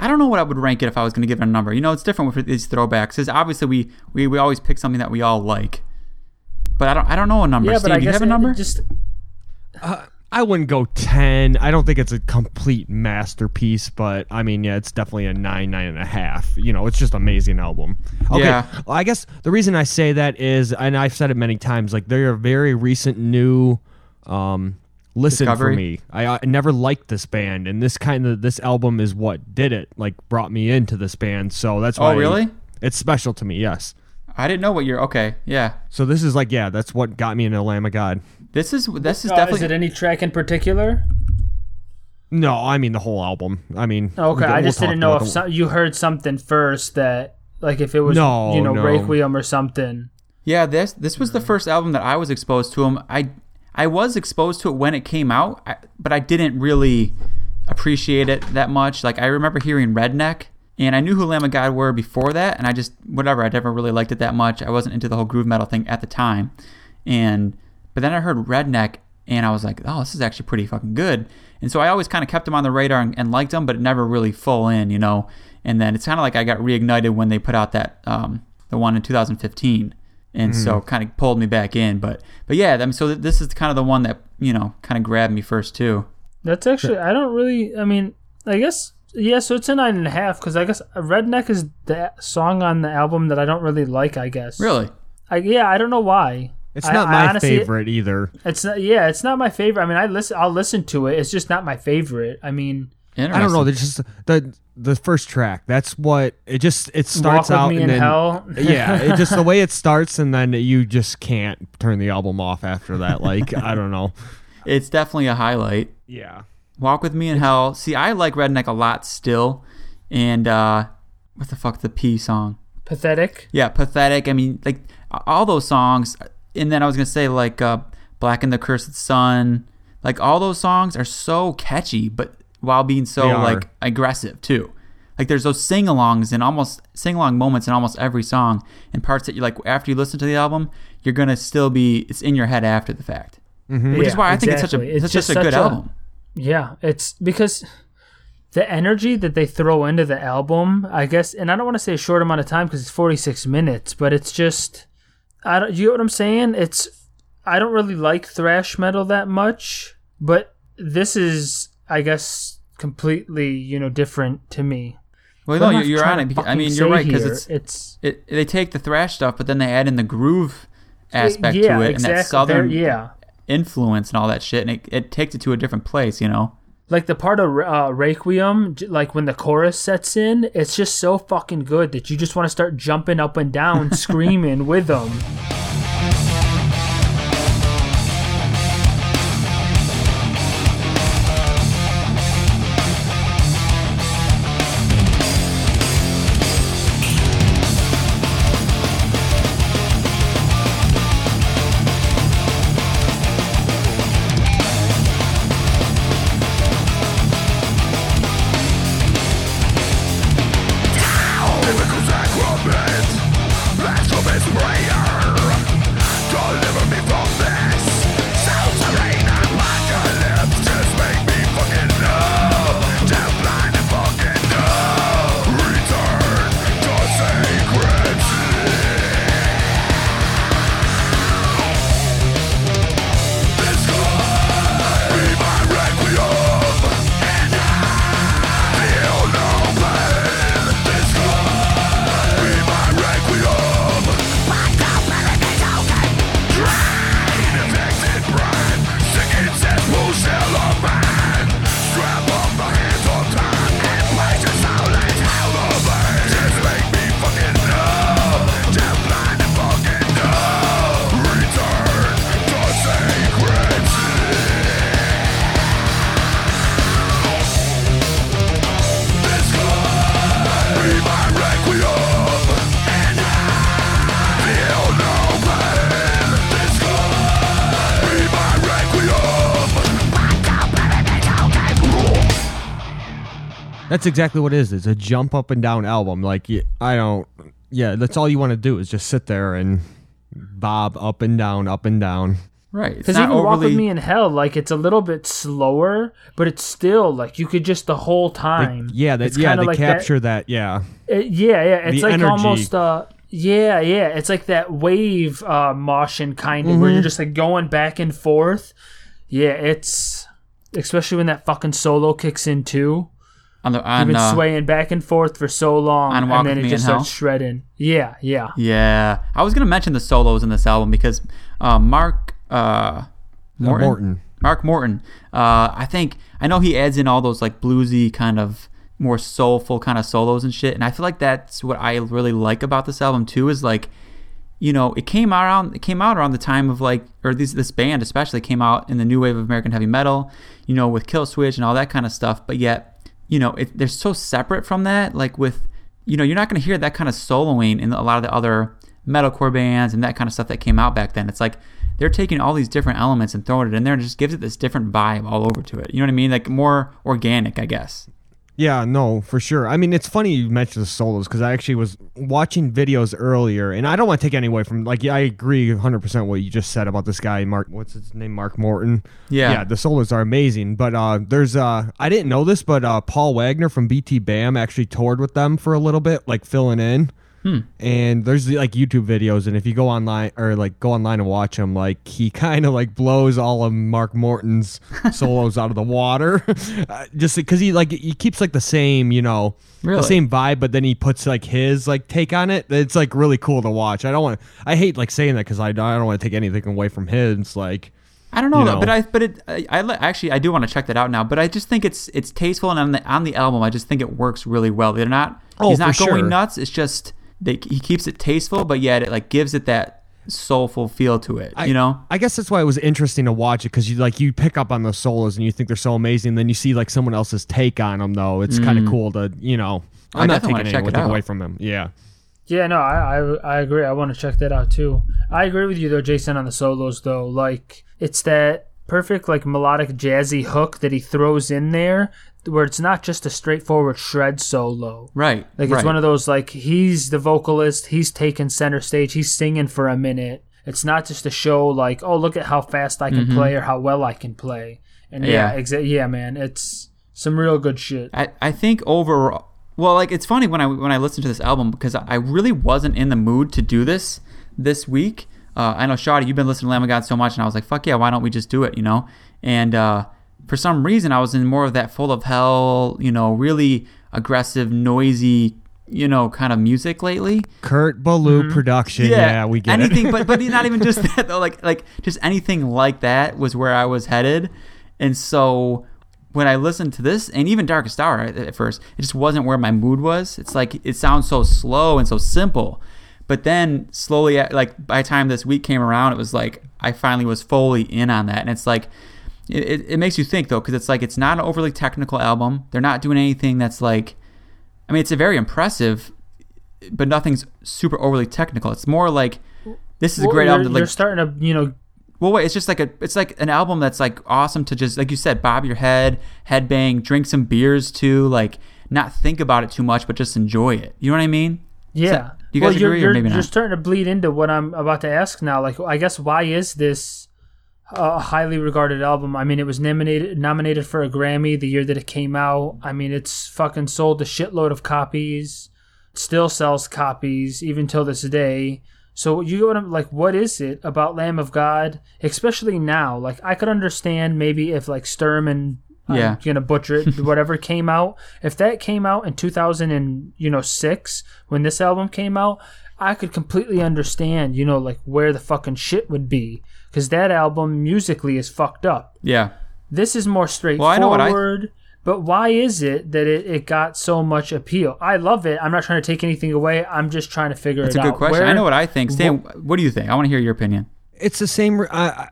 S2: I don't know what I would rank it if I was going to give it a number. You know, it's different with these throwbacks. Because obviously we, we we always pick something that we all like, but I don't I don't know a number.
S3: Yeah,
S2: Steve,
S3: but
S2: do you have a number?
S3: it just
S1: I wouldn't go 10. I don't think it's a complete masterpiece, but I mean, yeah, it's definitely a nine, nine and a half. You know, it's just an amazing album. Okay.
S2: Yeah.
S1: Well, I guess the reason I say that is, and I've said it many times, like they're a very recent new um, listen
S2: Discovery?
S1: for me. I, I never liked this band, and this kind of this album is what did it, like brought me into this band. So that's why.
S2: Oh, really?
S1: it's special to me. Yes.
S2: I didn't know what you're. Okay, yeah.
S1: So this is like, yeah, that's what got me into Lamb of God.
S2: This is this is
S3: uh,
S2: definitely
S3: is it any track in particular?
S1: No, I mean the whole album. I mean,
S3: Okay, I
S1: we'll
S3: just didn't know if
S1: the-
S3: some, you heard something first that, like, if it was
S1: No,
S3: you know
S1: no.
S3: Requiem or something.
S2: Yeah, this this was the first album that I was exposed to him. I I was exposed to it when it came out, but I didn't really appreciate it that much. Like I remember hearing Redneck, and I knew who Lamb of God were before that, and I just whatever. I never really liked it that much. I wasn't into the whole groove metal thing at the time, and but then I heard Redneck, and I was like, oh, this is actually pretty fucking good. And so I always kind of kept them on the radar and, and liked them, but never really full in, you know. And then it's kind of like I got reignited when they put out that um, the one in 2015, and so kind of pulled me back in. But but yeah, I mean, so th- this is kind of the one that you know kind of grabbed me first too.
S3: That's actually I don't really. I mean, I guess yeah. So it's a nine and a half because I guess Redneck is the song on the album that I don't really like. I guess
S2: Really,
S3: I, yeah, I don't know why.
S1: It's not
S3: I
S1: my
S3: honestly-
S1: favorite either.
S3: It's not. Yeah, it's not my favorite. I mean, I listen. I'll listen to it. It's just not my favorite. I mean.
S1: I don't know. They just the the first track. That's what it just it starts
S3: Walk with
S1: out
S3: Me
S1: and
S3: in
S1: then
S3: Hell.
S1: yeah, it just the way it starts and then you just can't turn the album off after that. Like I don't know.
S2: It's definitely a highlight.
S1: Yeah.
S2: Walk with me in hell. See, I like Redneck a lot still, and uh, what the fuck the P song?
S3: Pathetic.
S2: Yeah, pathetic. I mean, like all those songs, and then I was gonna say like uh, Blacken the Cursed Sun. Like all those songs are so catchy, but while being so like aggressive too. Like there's those sing-alongs and almost sing-along moments in almost every song, and parts that you like after you listen to the album, you're gonna still be it's in your head after the fact. Which is why I think it's such a.
S3: It's
S2: it's
S3: just
S2: such a good
S3: a-
S2: album.
S3: Yeah, it's because the energy that they throw into the album, I guess, and I don't want to say a short amount of time because it's 46 minutes, but it's just, I don't, you know what I'm saying? It's, I don't really like thrash metal that much, but this is, I guess, completely, you know, different to me.
S2: Well,
S3: What
S2: no, you're, you're on it. because- I mean, you're right because it's
S3: it's
S2: it, they take the thrash stuff, but then they add in the groove aspect
S3: yeah,
S2: to it
S3: exactly.
S2: and that southern
S3: yeah.
S2: influence and all that shit, and it, it takes it to a different place, you know.
S3: Like the part of uh, Requiem, like when the chorus sets in, it's just so fucking good that you just want to start jumping up and down, screaming with them.
S1: That's exactly what it is. It's a jump up and down album. Like I don't. Yeah, that's all you want to do is just sit there and bob up and down, up and down.
S2: Right.
S3: Because
S2: not
S3: even Walk. With Me in Hell, like it's a little bit slower, but it's still like you could just the whole
S1: They-
S3: time.
S1: yeah, that yeah,
S3: kinda
S1: they
S3: like
S1: capture that. Yeah,
S3: It- yeah, yeah. It's
S1: The
S3: like
S1: energy.
S3: almost uh yeah, yeah. It's like that wave uh motion kind of where
S1: Mm-hmm.
S3: you're just like going back and forth. Yeah, it's especially when that fucking solo kicks in too.
S2: On the
S3: You've been
S2: uh,
S3: swaying back and forth for so long,
S2: on
S3: and then it just
S2: in Hell?
S3: starts shredding. Yeah, yeah.
S2: Yeah, I was gonna mention the solos in this album because uh, Mark uh, Morton,
S1: Morton.
S2: Mark Morton. Uh, I think I know he adds in all those like bluesy kind of more soulful kind of solos and shit, and I feel like that's what I really like about this album too. Is like, you know, it came out around it came out around the time of like, or these this band especially came out in the new wave of American heavy metal, you know, with Killswitch and all that kind of stuff. But yet, you know, it, they're so separate from that. Like with, you know, you're not going to hear that kind of soloing in a lot of the other metalcore bands and that kind of stuff that came out back then. It's like they're taking all these different elements and throwing it in there and just gives it this different vibe all over to it. You know what I mean? Like more organic, I guess.
S1: Yeah, no, for sure. I mean, it's funny you mentioned the solos because I actually was watching videos earlier, and I don't want to take any away from like. Yeah, I agree 100 percent what you just said about this guy, Mark. What's his name? Mark Morton.
S2: Yeah.
S1: yeah. The solos are amazing, but uh, there's uh, I didn't know this, but uh, Paul Waggoner from BTBAM actually toured with them for a little bit, like filling in. And there's like YouTube videos, and if you go online or like go online and watch him, like he kind of like blows all of Mark Morton's solos out of the water, uh, just because he like he keeps like the same, you know,
S2: Really?
S1: the same vibe, but then he puts like his like take on it. It's like really cool to watch. I don't want, I hate like saying that because I, I don't want to take anything away from his. Like,
S2: I don't know,
S1: You know.
S2: but I but it I, I actually I do want to check that out now. But I just think it's it's tasteful and on the on the album I just think it works really well. They're not
S1: Oh,
S2: he's not going
S1: sure.
S2: nuts. It's just they, he keeps it tasteful, but yet it like gives it that soulful feel to it.
S1: I,
S2: you know?
S1: I guess that's why it was interesting to watch it because you like you pick up on the solos and you think they're so amazing. Then you see like someone else's take on them though. It's kind of cool to you know.
S2: Mm. I
S1: I'm not taking
S2: check it
S1: anything
S2: out.
S1: away from him. Yeah.
S3: Yeah, no, I, I I agree. I want to check that out too. I agree with you though, Jason, on the solos though. Like it's that perfect like melodic jazzy hook that he throws in there where it's not just a straightforward shred solo.
S2: Right.
S3: Like
S2: right.
S3: it's one of those like he's the vocalist, he's taking center stage, he's singing for a minute. It's not just a show like, oh look at how fast I can play or how well I can play. And yeah,
S2: Mm-hmm. Yeah.
S3: exa- yeah, man, it's some real good shit.
S2: I, I think overall, well, like it's funny when I when I listened to this album because I really wasn't in the mood to do this this week. Uh, I know, Shawty, you've been listening to Lamb of God so much, and I was like, fuck yeah, why don't we just do it, you know? And uh, for some reason, I was in more of that full of hell, you know, really aggressive, noisy, you know, kind of music lately.
S1: Kurt Ballou mm-hmm. production. Yeah, we get
S2: anything,
S1: it.
S2: but but not even just that though. Like like just anything like that was where I was headed, and so when I listened to this, and even Darkest Hour at at first, it just wasn't where my mood was. It's like it sounds so slow and so simple, but then slowly, like by the time this week came around, it was like I finally was fully in on that, and it's like. It, it, it makes you think though, because it's like it's not an overly technical album. They're not doing anything that's like, I mean, it's a very impressive, but nothing's super overly technical. It's more like this is a great
S3: you're,
S2: album. To,
S3: you're starting to, you know,
S2: well, wait, it's just like a, it's like an album that's like awesome to just, like you said, bob your head, headbang, drink some beers too, like not think about it too much, but just enjoy it. You know what I mean?
S3: Yeah.
S2: do you
S3: well,
S2: guys
S3: you're,
S2: agree or
S3: you're,
S2: maybe
S3: you're
S2: not?
S3: starting to bleed into what I'm about to ask now. Like, I guess why is this a highly regarded album? I mean, it was nominated nominated for a Grammy the year that it came out. I mean, it's fucking sold a shitload of copies. Still sells copies even till this day. So you go to like, what is it about Lamb of God, especially now? Like, I could understand maybe if like Sturm and
S2: Yeah.
S3: I'm gonna butcher it. whatever came out, if that came out in 2000 and you know six when this album came out, I could completely understand. You know, like where the fucking shit would be because that album musically is fucked up.
S2: Yeah.
S3: This is more
S2: I
S3: straightforward.
S2: know what I-
S3: but why is it that it, it got so much appeal? I love it. I'm not trying to take anything away. I'm just trying to figure
S2: That's
S3: it
S2: a good question.
S3: Where-
S2: I know what I think. Stan, what do you think? I want to hear your opinion.
S1: it's the same. Uh,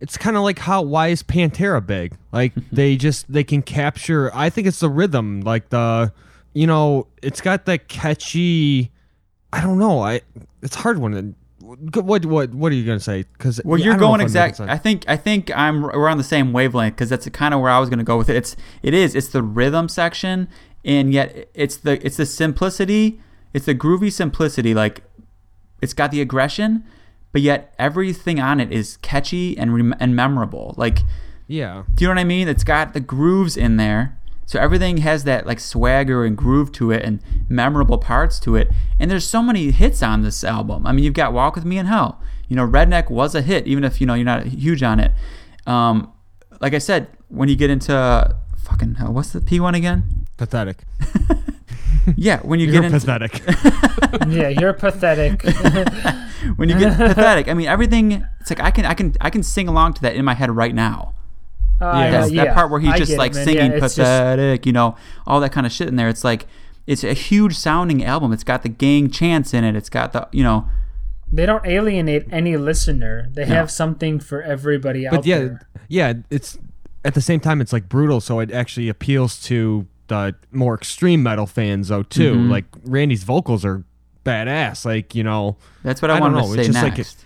S1: it's kind of like how why is Pantera big? Like they just they can capture. I think it's the rhythm, like the you know, it's got that catchy. I don't know. I it's hard one. What what what are you gonna say? Because
S2: Well, you're going exactly. I think I think I'm we're on the same wavelength because that's kind of where I was going to go with it. It's it is it's the rhythm section, and yet it's the it's the simplicity. It's the groovy simplicity. Like it's got the aggression, but yet everything on it is catchy and rem- and memorable. Like
S1: yeah.
S2: do you know what I mean? It's got the grooves in there. So everything has that like swagger and groove to it and memorable parts to it. And there's so many hits on this album. I mean, you've got Walk With Me in Hell. You know, Redneck was a hit, even if, you know, you're not huge on it. Um, like I said, when you get into fucking hell, what's the P one again?
S1: Pathetic.
S2: Yeah, when you
S1: You're
S2: get into
S1: pathetic.
S3: yeah, you're pathetic.
S2: when you get pathetic, I mean everything it's like I can I can I can sing along to that in my head right now.
S3: Uh,
S2: That's
S3: yeah,
S2: that part where he's
S3: I
S2: just
S3: get it,
S2: like singing
S3: Yeah, it's just-
S2: pathetic, you know, all that kind of shit in there. It's like it's a huge sounding album. It's got the gang chants in it. It's got the you know
S3: they don't alienate any listener. They
S2: No.
S3: have something for everybody out
S1: but yeah,
S3: there.
S1: yeah. It's at the same time it's like brutal, so it actually appeals to the more extreme metal fans though too.
S2: Mhm.
S1: Like Randy's vocals are badass. Like you know,
S2: that's what I,
S1: I don't
S2: wanted
S1: know.
S2: to
S1: It's
S2: say
S1: just like
S2: next.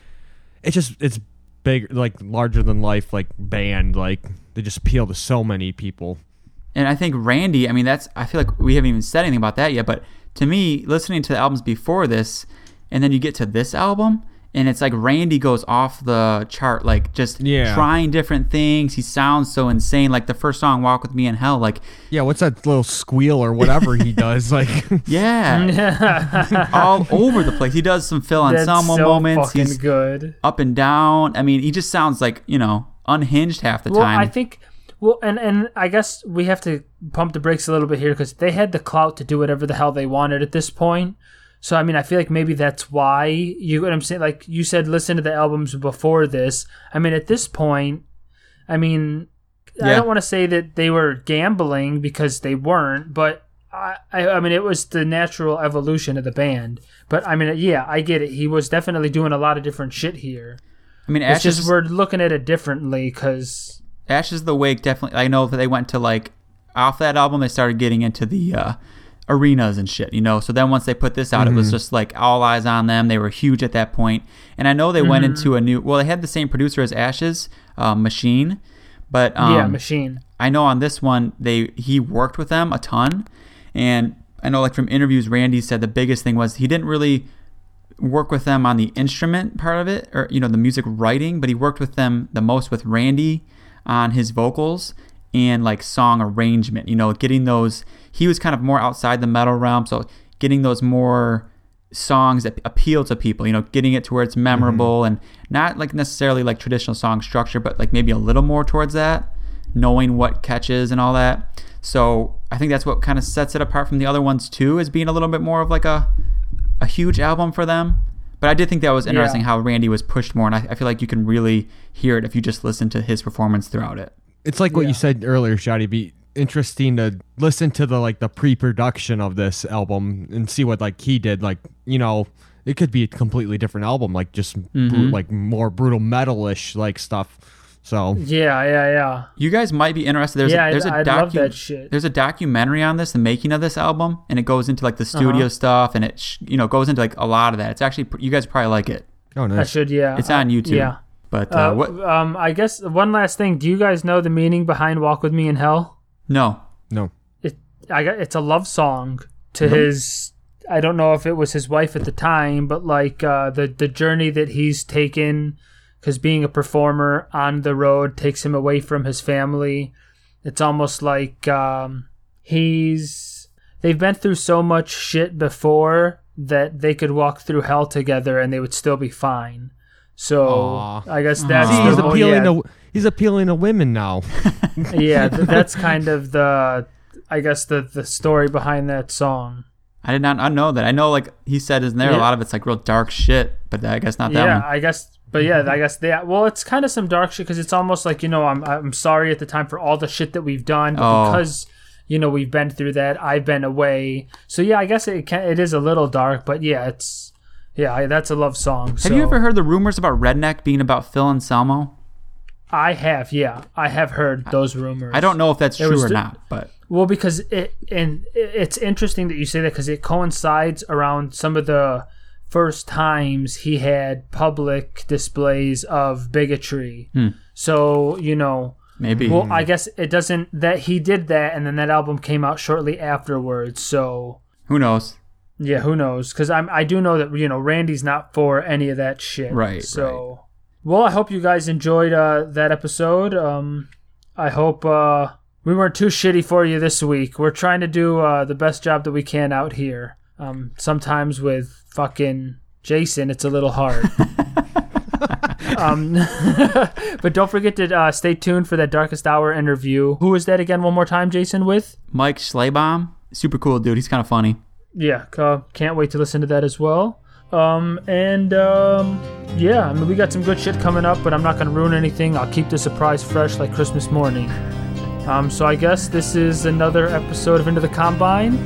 S1: it's just it's big, like larger than life, like band. Like they just appeal to so many people.
S2: And I think Randy, I mean, that's, I feel like we haven't even said anything about that yet, but to me, listening to the albums before this, and then you get to this album, and it's like Randy goes off the chart, like just
S1: Yeah.
S2: trying different things. He sounds so insane. Like the first song, Walk With Me in Hell, like,
S1: Yeah, what's that little squeal or whatever he does? Like,
S2: yeah, all over the place. He does some Phil
S3: That's
S2: Anselmo
S3: so
S2: moments. He's
S3: good.
S2: up and down. I mean, he just sounds like, you know, unhinged half the
S3: Well,
S2: time.
S3: I think. Well, and and I guess we have to pump the brakes a little bit here because they had the clout to do whatever the hell they wanted at this point. So I mean, I feel like maybe that's why you. What I'm saying, like you said, listen to the albums before this. I mean, at this point, I mean, I don't want to say that they were gambling because they weren't, but I, I, I mean, it was the natural evolution of the band. But I mean, yeah, I get it. He was definitely doing a lot of different shit here.
S2: I mean, Ashes,
S3: just we're looking at it differently because
S2: Ashes of the Wake definitely. I know that they went to like off that album, they started getting into the uh, arenas and shit, you know. So then once they put this out, it was just like all eyes on them. They were huge at that point, and I know they went into a new. Well, they had the same producer as Ashes, uh, Machine, but um,
S3: yeah, machine.
S2: I know on this one they he worked with them a ton, and I know like from interviews, Randy said the biggest thing was he didn't really work with them on the instrument part of it or you know the music writing, but he worked with them the most with Randy on his vocals and like song arrangement. You know, getting those he was kind of more outside the metal realm, so getting those more songs that appeal to people you know getting it to where it's mm-hmm. memorable and not like necessarily like traditional song structure but like maybe a little more towards that knowing what catches and all that. So I think that's what kind of sets it apart from the other ones too, as being a little bit more of like a a huge album for them. But I did think that was interesting
S3: Yeah.
S2: how Randy was pushed more, and I, I feel like you can really hear it if you just listen to his performance throughout it.
S1: it's like what
S3: Yeah.
S1: you said earlier, Shoddy. Be interesting to listen to the like the pre-production of this album and see what like he did. Like you know, it could be a completely different album, like just
S2: Mm-hmm.
S1: bru- like more brutal metalish like stuff. So
S3: Yeah, yeah, yeah.
S2: You guys might be interested. There's
S3: Yeah,
S2: a, there's a
S3: I'd- I'd love that shit.
S2: There's a documentary on this, the making of this album, and it goes into like the
S3: Uh-huh.
S2: studio stuff, and it sh- you know goes into like a lot of that. It's actually you guys probably like it.
S1: oh
S3: I
S1: nice.
S3: should, yeah.
S2: It's on YouTube.
S3: Yeah.
S2: But uh,
S3: Uh,
S2: what?
S3: Um, I guess one last thing. Do you guys know the meaning behind "Walk with Me in Hell"?
S2: No.
S1: No,
S3: It, I got. It's a love song to his. I don't know if it was his wife at the time, but like uh, the the journey that he's taken, because being a performer on the road takes him away from his family. It's almost like um, he's. They've been through so much shit before that they could walk through hell together and they would still be fine. So
S1: Aw.
S3: I guess that's
S1: See,
S3: the
S1: he's appealing
S3: yeah.
S1: to he's appealing to women now.
S3: yeah, th- that's kind of the, I guess the the story behind that song.
S2: I did not I know that. I know like he said in there a lot of it's like real dark shit, but I guess not that
S3: yeah,
S2: one.
S3: I guess, but yeah, mm-hmm. I guess that. Well, it's kind of some dark shit because it's almost like you know, I'm I'm sorry at the time for all the shit that we've done, but
S2: Oh.
S3: because you know we've been through that, I've been away. So yeah, I guess it can, it is a little dark, but yeah, it's yeah, I, that's a love song.
S2: Have
S3: so
S2: you ever heard the rumors about Redneck being about Phil and Anselmo?
S3: I have, yeah, I have heard those rumors.
S2: I don't know if that's
S3: It
S2: true or
S3: the-
S2: not, but
S3: Well, because it and it's interesting that you say that because it coincides around some of the first times he had public displays of bigotry.
S2: Hmm.
S3: So you know,
S2: maybe.
S3: well, I guess it doesn't that he did that, and then that album came out shortly afterwards. So
S2: Who knows?
S3: yeah, who knows? Because I'm I do know that you know Randy's not for any of that shit.
S2: Right,
S3: So, well, I hope you guys enjoyed uh, that episode. Um, I hope uh, we weren't too shitty for you this week. We're trying to do uh, the best job that we can out here. Um, sometimes with fucking Jason, it's a little hard. um, but don't forget to uh, stay tuned for that Darkest Hour interview. Who is that again? One more time, Jason. With
S2: Mike Schleibaum, super cool dude. He's kind of funny.
S3: yeah, uh, can't wait to listen to that as well. Um, and um, yeah, I mean, we got some good shit coming up, but I'm not gonna ruin anything. I'll keep the surprise fresh like Christmas morning. Um, so I guess this is another episode of Into the Combine.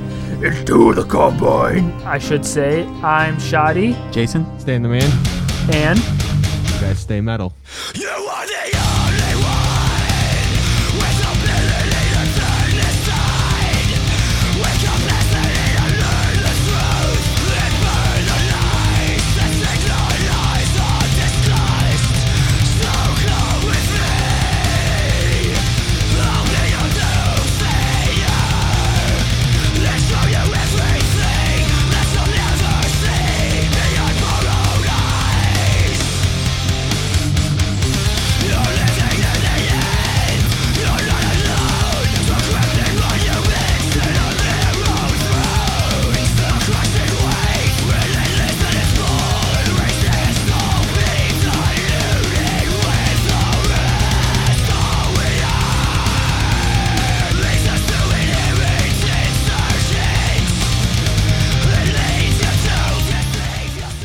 S5: Into the combine.
S3: I should say I'm Shoddy,
S2: Jason,
S1: Stay in the man.
S3: and
S1: You guys stay metal.
S5: You are the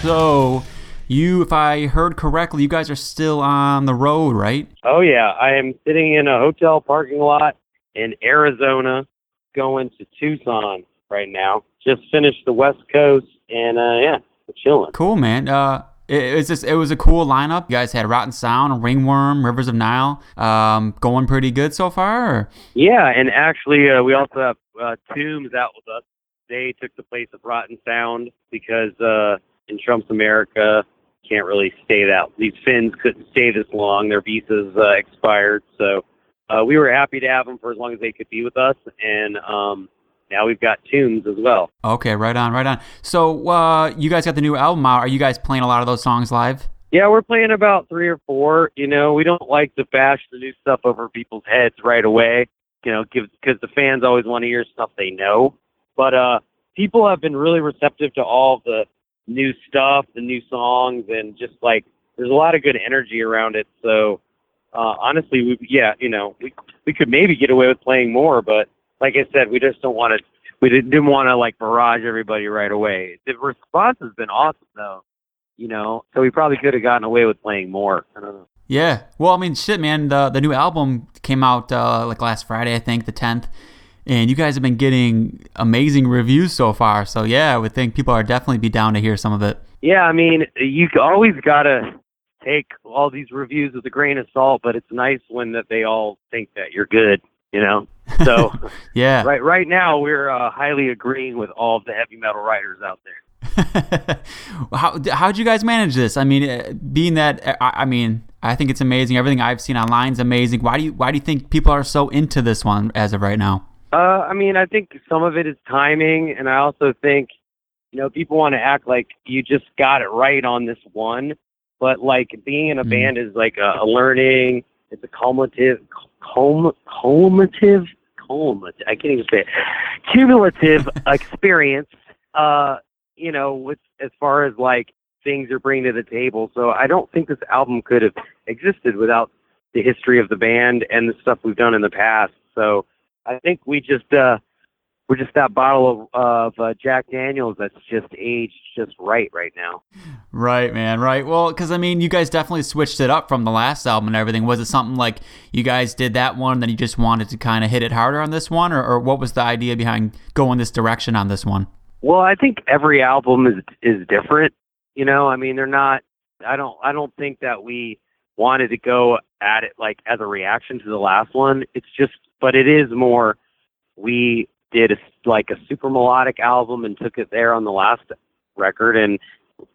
S5: So,
S2: you, if I heard correctly, you guys are still on the road, right?
S6: Oh yeah, I am sitting in a hotel parking lot in Arizona, going to Tucson right now. Just finished the West Coast, and uh, yeah, we're chilling.
S2: Cool, man. Uh, it, it's just it was a cool lineup. You guys had Rotten Sound, Ringworm, Rivers of Nihil, um, going pretty good so far. Or?
S6: Yeah, and actually, uh, we also have uh, Tombs out with us. They took the place of Rotten Sound because uh, in Trump's America, can't really stay that. These Finns couldn't stay this long. Their visas uh, expired, so uh, we were happy to have them for as long as they could be with us. And um, now we've got Tombs as well.
S2: Okay, right on, right on. So, uh, you guys got the new album out. Are you guys playing a lot of those songs live?
S6: Yeah, we're playing about three or four. You know, we don't like to bash the new stuff over people's heads right away. You know, because the fans always want to hear stuff they know. But uh, people have been really receptive to all the new stuff, the new songs, and just like there's a lot of good energy around it. So uh, honestly, we yeah, you know, we we could maybe get away with playing more, but like I said, we just don't want to. We didn't, didn't want to like barrage everybody right away. The response has been awesome though, you know. So we probably could have gotten away with playing more. I don't know.
S2: Yeah. Well, I mean, shit, man. The the new album came out uh, like last Friday, I think, the tenth, and you guys have been getting amazing reviews so far. So yeah, I would think people are definitely be down to hear some of it.
S6: Yeah, I mean, you always gotta take all these reviews with a grain of salt, but it's nice when that they all think that you're good, you know. So
S2: Yeah.
S6: right right now we're uh, highly agreeing with all of the heavy metal writers out there.
S2: how how'd you guys manage this? I mean, uh, being that uh, I, I mean, I think it's amazing. Everything I've seen online is amazing. Why do you why do you think people are so into this one as of right now?
S6: Uh, I mean, I think some of it is timing, and I also think, you know, people want to act like you just got it right on this one, but like being in a
S2: Mhm.
S6: band is like a, a learning. It's a cumulative, cum, cumulative, cumulative. I can't even say it. Cumulative experience. Uh, you know, with as far as like things you're bringing to the table. So I don't think this album could have existed without the history of the band and the stuff we've done in the past. So I think we just uh we're just that bottle of, of uh, Jack Daniels that's just aged just right right now.
S2: Right, man. Right. Well, because I mean, you guys definitely switched it up from the last album and everything. Was it something like you guys did that one, then you just wanted to kind of hit it harder on this one, or, or what was the idea behind going this direction on this one?
S6: Well, I think every album is is different. You know, I mean, they're not. I don't. I don't think that we wanted to go at it like as a reaction to the last one. It's just, but it is more. We did a, like a super melodic album and took it there on the last record, and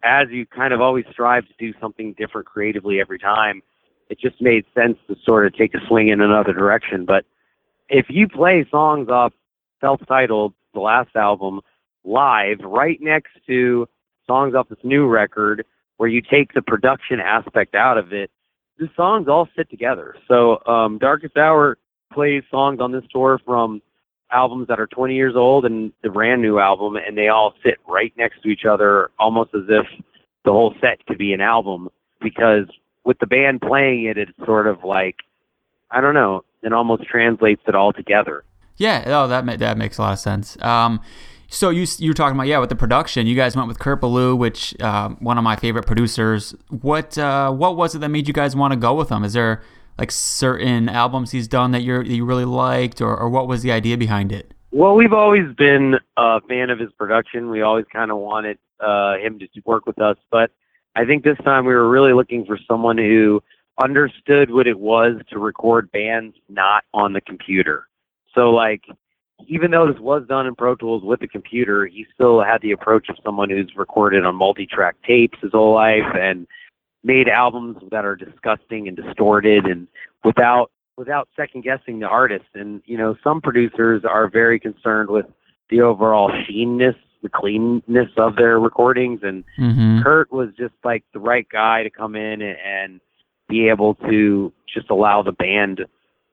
S6: as you kind of always strive to do something different creatively every time, it just made sense to sort of take a swing in another direction. But if you play songs off self-titled, the last album, live right next to songs off this new record where you take the production aspect out of it, the songs all sit together. So um, Darkest Hour plays songs on this tour from albums that are 20 years old and the brand new album, and they all sit right next to each other, almost as if the whole set could be an album. Because with the band playing it, it's sort of like I don't know, it almost translates it all together.
S2: Yeah, oh, that ma- that makes a lot of sense. Um, so you you were talking about yeah with the production. You guys went with Kurt Ballou, which uh, one of my favorite producers. What uh, what was it that made you guys want to go with them? Is there like certain albums he's done that you you really liked, or, or what was the idea behind it?
S6: Well, we've always been a fan of his production. We always kind of wanted uh, him to work with us, but I think this time we were really looking for someone who understood what it was to record bands not on the computer. So, like, even though this was done in Pro Tools with the computer, he still had the approach of someone who's recorded on multi-track tapes his whole life and made albums that are disgusting and distorted and without without second guessing the artist. And you know, some producers are very concerned with the overall sheenness, the cleanness of their recordings, and
S2: Mm-hmm.
S6: Kurt was just like the right guy to come in and, and be able to just allow the band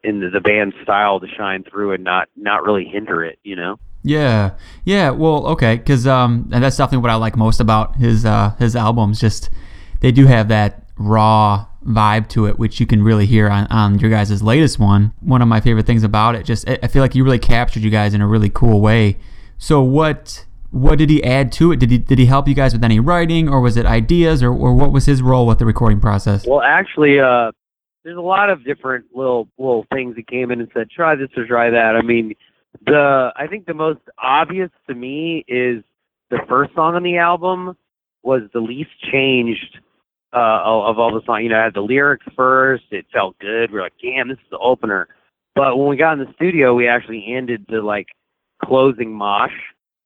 S6: in the, the band style to shine through and not not really hinder it. You know.
S2: Yeah, yeah. Well, okay, because um, and that's definitely what I like most about his uh his albums. Just they do have that raw vibe to it, which you can really hear on on your guys' latest one. One of my favorite things about it, just I feel like you really captured you guys in a really cool way. So what what did he add to it? Did he did he help you guys with any writing, or was it ideas, or, or what was his role with the recording process?
S6: Well, actually, uh, there's a lot of different little little things that came in and said, try this or try that. I mean, the I think the most obvious to me is the first song on the album was the least changed uh, of all the songs. You know, I had the lyrics first. It felt good. We are like, damn, this is the opener. But when we got in the studio, we actually ended the like closing mosh.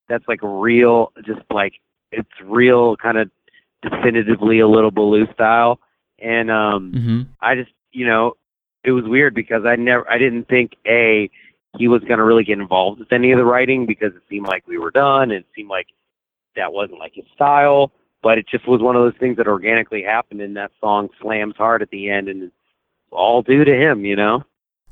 S6: That's like real, just like it's real, kind of definitively a little Ballou style. And um,
S2: hmm
S6: I just, you know, it was weird because I never, I didn't think a he was going to really get involved with any of the writing because it seemed like we were done. And it seemed like that wasn't like his style. But it just was one of those things that organically happened, and that song slams hard at the end, and it's all due to him, you know.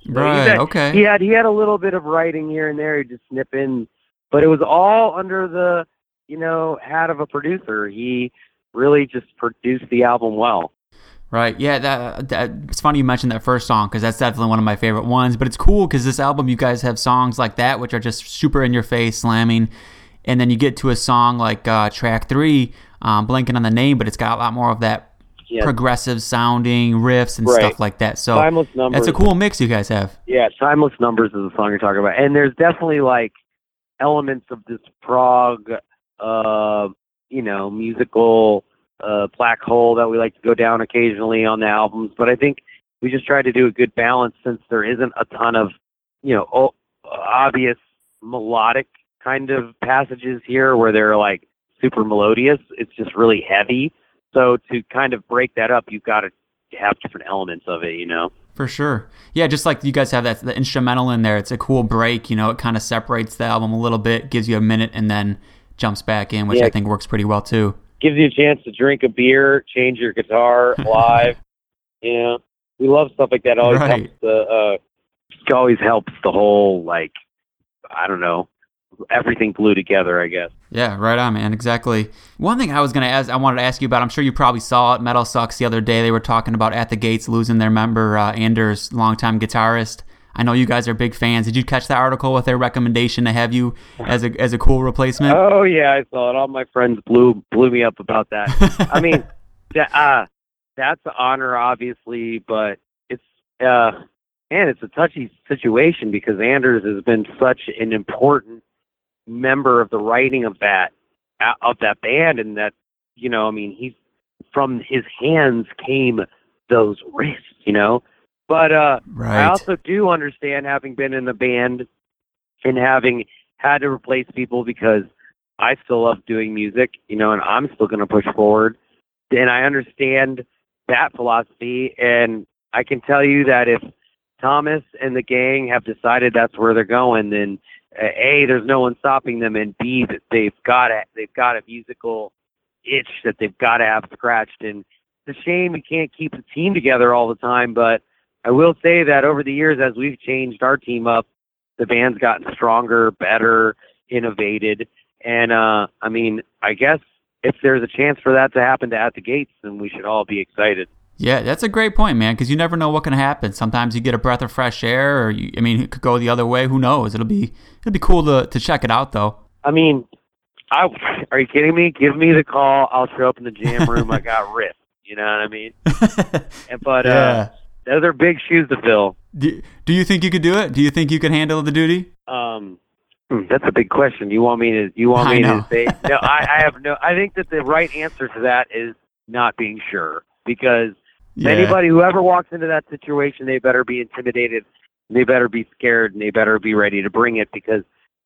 S6: So
S2: Right.
S6: had-
S2: Okay.
S6: He had he had a little bit of writing here and there, he'd just snip in, but it was all under the, you know, hat of a producer. He really just produced the album well.
S2: Right. Yeah. That, that it's funny you mentioned that first song because that's definitely one of my favorite ones. But it's cool because this album, you guys have songs like that which are just super in your face, slamming, and then you get to a song like uh, track three, um, blanking on the name, but it's got a lot more of that
S6: Yeah,
S2: progressive sounding riffs and
S6: Right.
S2: stuff like that. So
S6: timeless numbers.
S2: that's a cool mix you guys have.
S6: Yeah, Timeless Numbers is the song you're talking about. And there's definitely like elements of this prog uh you know, musical uh black hole that we like to go down occasionally on the albums. But I think we just try to do a good balance since there isn't a ton of, you know, o- obvious melodic kind of passages here where they're like super melodious. It's just really heavy. So to kind of break that up, you've got to have different elements of it, you know.
S2: For sure. Yeah, just like you guys have that the instrumental in there, it's a cool break. You know, it kind of separates the album a little bit, gives you a minute, and then jumps back in, which
S6: Yeah.
S2: I think works pretty well too.
S6: gives you a chance to drink a beer, change your guitar live. you know, we love stuff like that. Always
S2: Right.
S6: helps the uh, always helps the whole like I don't know everything blew together. I guess.
S2: Yeah, right on, man. Exactly. One thing I was gonna ask, I wanted to ask you about. I'm sure you probably saw it. Metal Sucks the other day. They were talking about At the Gates losing their member, uh, Anders, longtime guitarist. I know you guys are big fans. Did you catch that article with their recommendation to have you as a as a cool replacement?
S6: Oh yeah, I saw it. All my friends blew blew me up about that. I mean, that, uh, that's an honor, obviously, but it's uh, man, it's a touchy situation because Anders has been such an important member of the writing of that of that band, and that you know, I mean, he's from his hands came those riffs, you know. But uh, I also do understand having been in the band and having had to replace people because I still love doing music, you know, and I'm still going to push forward. And I understand that philosophy. And I can tell you that if Tomas and the gang have decided that's where they're going, then a there's no one stopping them, and b that they've got a they've got a musical itch that they've got to have scratched. And it's a shame we can't keep the team together all the time, but I will say that over the years, as we've changed our team up, the band's gotten stronger, better, innovated, and uh, I mean, I guess if there's a chance for that to happen to at the gates, then we should all be excited.
S2: Yeah, that's a great point, man. Because you never know what can happen. Sometimes you get a breath of fresh air, or you, I mean, it could go the other way. Who knows? It'll be it'll be cool to to check it out, though.
S6: I mean, I are you kidding me? Give me the call. I'll show up in the jam room. I got ripped. You know what I mean? And, but uh, those are big shoes to fill.
S2: Do, do you think you could do it? Do you think you could handle the duty?
S6: Um, hmm, that's a big question. You want me to? You want me to say? No, I, I have no. I think that the right answer to that is not being sure because
S2: Yeah.
S6: anybody who ever walks into that situation, they better be intimidated, they better be scared, and they better be ready to bring it because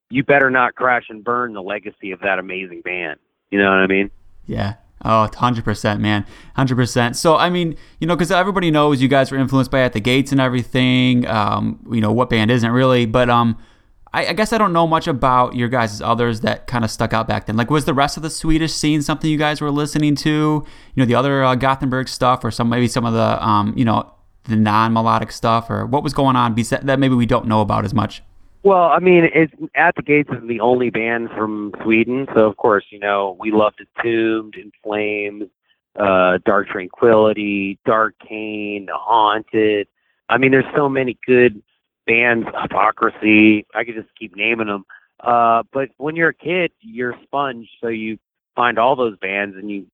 S6: you better not crash and burn the legacy of that amazing band. You know what I mean?
S2: Yeah. Oh, 100%, man. 100%. So, I mean, you know, because everybody knows you guys were influenced by At the Gates and everything. Um, you know, what band isn't really? But um, I, I guess I don't know much about your guys' others that kind of stuck out back then. Like, was the rest of the Swedish scene something you guys were listening to? You know, the other uh, Gothenburg stuff or some maybe some of the, um, you know, the non melodic stuff or what was going on that maybe we don't know about as much?
S6: Well, I mean, it's at the Gates is the only band from Sweden, so of course, you know, we loved Entombed, In Flames, uh, Dark Tranquillity, Dark Cane, Haunted. I mean, there's so many good bands, Hypocrisy. I could just keep naming them. Uh, but when you're a kid, you're a sponge, so you find all those bands and you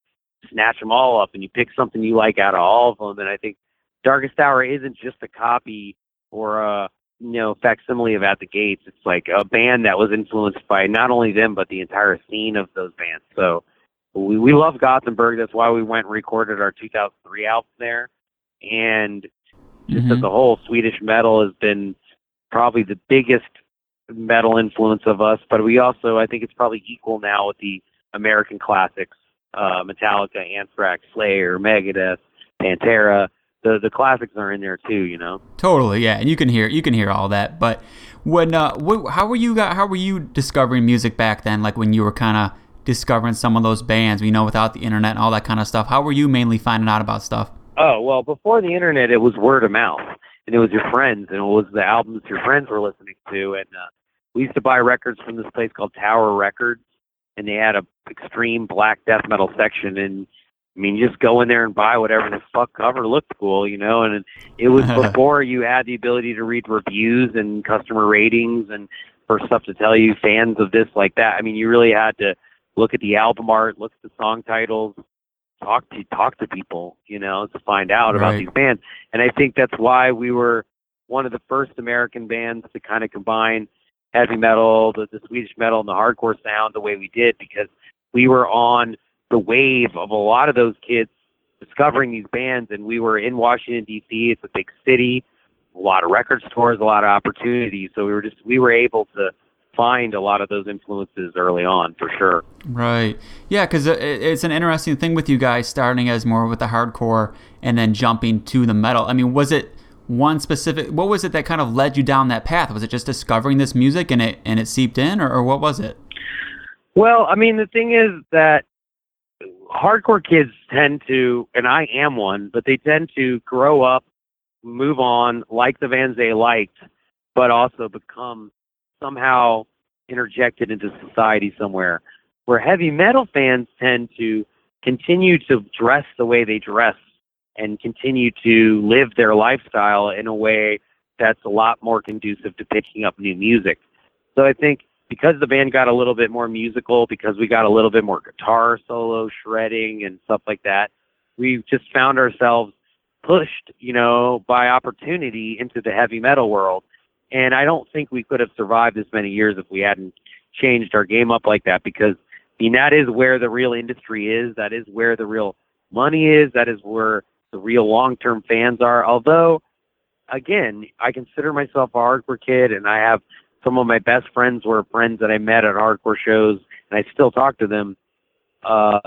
S6: snatch them all up and you pick something you like out of all of them. And I think Darkest Hour isn't just a copy or a you know facsimile of At the Gates. It's like a band that was influenced by not only them but the entire scene of those bands. So we we love Gothenburg. That's why we went and recorded our 2003 album there. And just as
S2: Mhm.
S6: a whole, Swedish metal has been probably the biggest metal influence of us. But we also, I think, it's probably equal now with the American classics: uh, Metallica, Anthrax, Slayer, Megadeth, Pantera. The the classics are in there too. You know.
S2: Totally, yeah, and you can hear you can hear all that. But when uh, wh- how were you how were you discovering music back then? Like when you were kind of discovering some of those bands, you know, without the internet and all that kind of stuff. How were you mainly finding out about stuff?
S6: Oh well, before the internet, it was word of mouth, and it was your friends, and it was the albums your friends were listening to. And uh, we used to buy records from this place called Tower Records, and they had a extreme black death metal section. And I mean, you just go in there and buy whatever the fuck cover looked cool, you know. And it was before you had the ability to read reviews and customer ratings and for stuff to tell you fans of this like that. I mean, you really had to look at the album art, look at the song titles, talk to talk to people, you know, to find out about these bands. And I think that's why we were one of the first American bands to kind of combine heavy metal, the, the Swedish metal, and the hardcore sound the way we did because we were on the wave of a lot of those kids discovering these bands, and we were in Washington D.C. It's a big city, a lot of record stores, a lot of opportunities. So we were just we were able to find a lot of those influences early on for sure.
S2: Right. Yeah, because uh, it's an interesting thing with you guys starting as more with the hardcore and then jumping to the metal. I mean, was it one specific? What was it that kind of led you down that path? Was it just discovering this music and it and it seeped in, or, or what was it?
S6: Well, I mean, the thing is that hardcore kids tend to, and I am one, but they tend to grow up, move on, like the bands they liked, but also become somehow interjected into society somewhere. Where heavy metal fans tend to continue to dress the way they dress and continue to live their lifestyle in a way that's a lot more conducive to picking up new music. So I think because the band got a little bit more musical, because we got a little bit more guitar solo shredding and stuff like that, we just found ourselves pushed, you know, by opportunity into the heavy metal world. And I don't think we could have survived this many years if we hadn't changed our game up like that because I mean that is where the real industry is, that is where the real money is, that is where the real long term fans are. Although again, I consider myself a hardcore kid and I have some of my best friends were friends that I met at hardcore shows and I still talk to them. Uh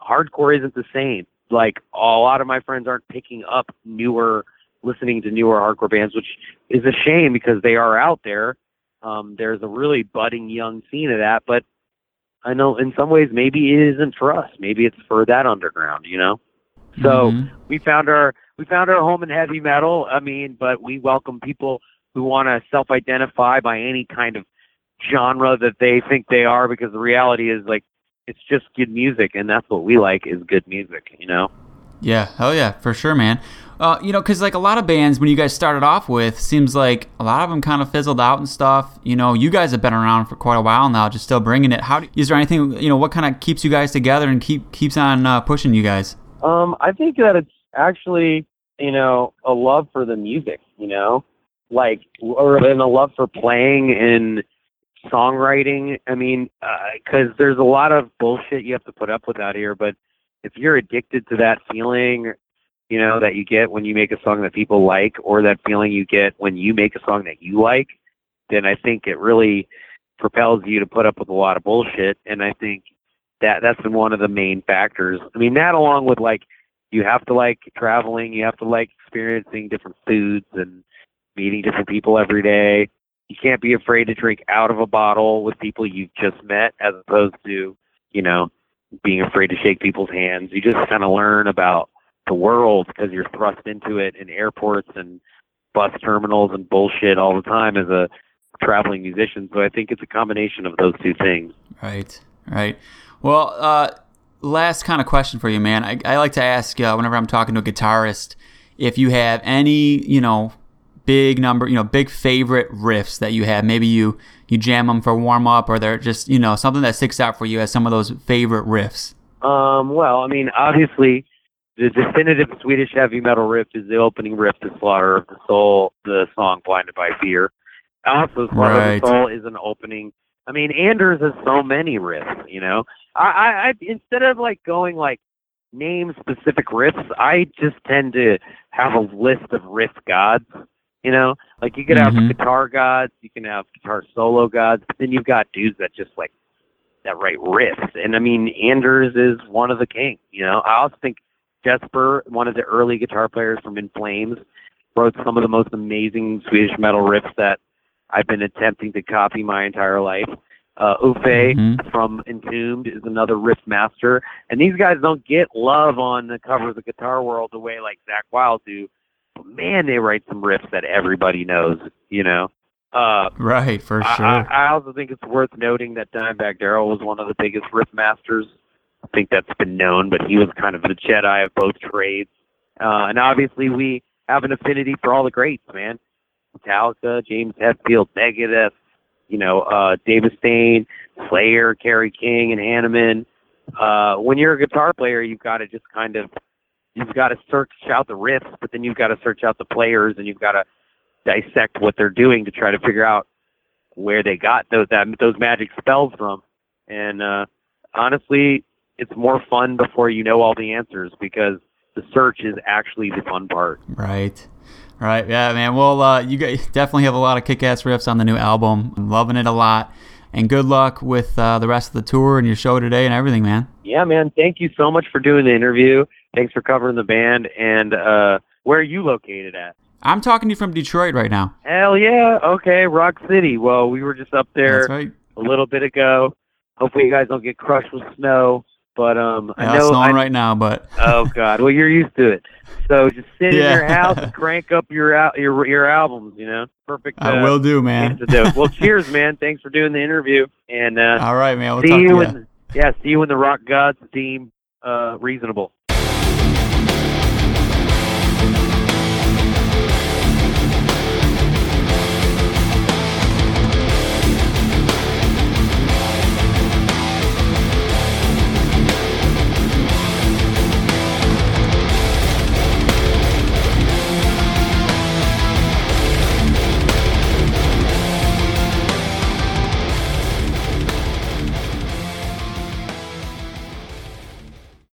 S6: hardcore isn't the same. Like a lot of my friends aren't picking up newer listening to newer hardcore bands, which is a shame because they are out there. Um there's a really budding young scene of that, but I know in some ways maybe it isn't for us. Maybe it's for that underground, you know? So
S2: Mhm.
S6: we found our we found our home in heavy metal. I mean, but we welcome people who want to self-identify by any kind of genre that they think they are, because the reality is like it's just good music, and that's what we like is good music. You know?
S2: Yeah, Oh yeah, for sure, man. Uh, you know, because like a lot of bands, when you guys started off with, seems like a lot of them kind of fizzled out and stuff. You know, you guys have been around for quite a while now, just still bringing it. How do, is there anything you know? What kind of keeps you guys together and keep keeps on uh, pushing you guys?
S6: Um, I think that it's actually, you know, a love for the music, you know, like, or and a love for playing and songwriting. I mean, because there's a lot of bullshit you have to put up with out here, but if you're addicted to that feeling, you know, that you get when you make a song that people like, or that feeling you get when you make a song that you like, then I think it really propels you to put up with a lot of bullshit. And I think that that's been one of the main factors. I mean, that along with like you have to like traveling, you have to like experiencing different foods and meeting different people every day. You can't be afraid to drink out of a bottle with people you've just met as opposed to, you know, being afraid to shake people's hands. You just kind of learn about the world because you're thrust into it in airports and bus terminals and bullshit all the time as a traveling musician. So I think it's a combination of those two things.
S2: Right, right. Well, uh, last kind of question for you, man. I, I like to ask uh, whenever I'm talking to a guitarist if you have any, you know, big number, you know, big favorite riffs that you have? Maybe you you jam them for warm up, or they're just you know something that sticks out for you as some of those favorite riffs.
S6: Um, well, I mean, obviously, the definitive Swedish heavy metal riff is the opening riff to Slaughter of the Soul, the song "Blinded by Fear." Also, Slaughter
S2: Right.
S6: of the Soul is an opening. I mean, Anders has so many riffs. You know, I, I, I instead of like going like name specific riffs, I just tend to have a list of riff gods. You know, like you could have
S2: Mhm.
S6: guitar gods, you can have guitar solo gods, but then you've got dudes that just like that write riffs. And I mean, Anders is one of the kings. You know, I also think Jesper, one of the early guitar players from In Flames, wrote some of the most amazing Swedish metal riffs that I've been attempting to copy my entire life. Uh, Uffe
S2: Mhm.
S6: from Entombed is another riff master, and these guys don't get love on the cover of the Guitar World the way like Zakk Wylde do. But man, they write some riffs that everybody knows. You know. Uh,
S2: Right, for sure.
S6: I, I also think it's worth noting that Dimebag Darrell was one of the biggest riff masters. Think that's been known, but he was kind of the Jedi of both trades. Uh, and obviously, we have an affinity for all the greats, man. Metallica, James Hetfield, Megadeth, you know, uh, Dave Mustaine, Slayer, Kerry King, and Hanneman. Uh, when you're a guitar player, you've got to just kind of, you've got to search out the riffs, but then you've got to search out the players, and you've got to dissect what they're doing to try to figure out where they got those that, those magic spells from. And uh, honestly, it's more fun before you know all the answers because the search is actually the fun part.
S2: Right. Right. Yeah, man. Well, uh, you guys definitely have a lot of kick-ass riffs on the new album. I'm loving it a lot. And good luck with uh, the rest of the tour and your show today and everything, man.
S6: Yeah, man. Thank you so much for doing the interview. Thanks for covering the band. And uh, where are you located at?
S2: I'm talking to you from Detroit right now.
S6: Hell yeah. Okay, Rock City. Well, we were just up there
S2: right.
S6: a little bit ago. Hopefully, you guys don't get crushed with snow. But um,
S2: Yeah,
S6: I know.
S2: snowing
S6: I,
S2: right now, but
S6: oh God. Well, you're used to it. So just sit
S2: Yeah.
S6: in your house and crank up your al- your your albums. You know, perfect.
S2: I
S6: uh,
S2: will do, man.
S6: to do. Well, cheers, man. Thanks for doing the interview. And uh,
S2: All right, man. We'll
S6: see
S2: talk to
S6: you
S2: you.
S6: when yeah, see you when the Rock Gods deem uh, reasonable.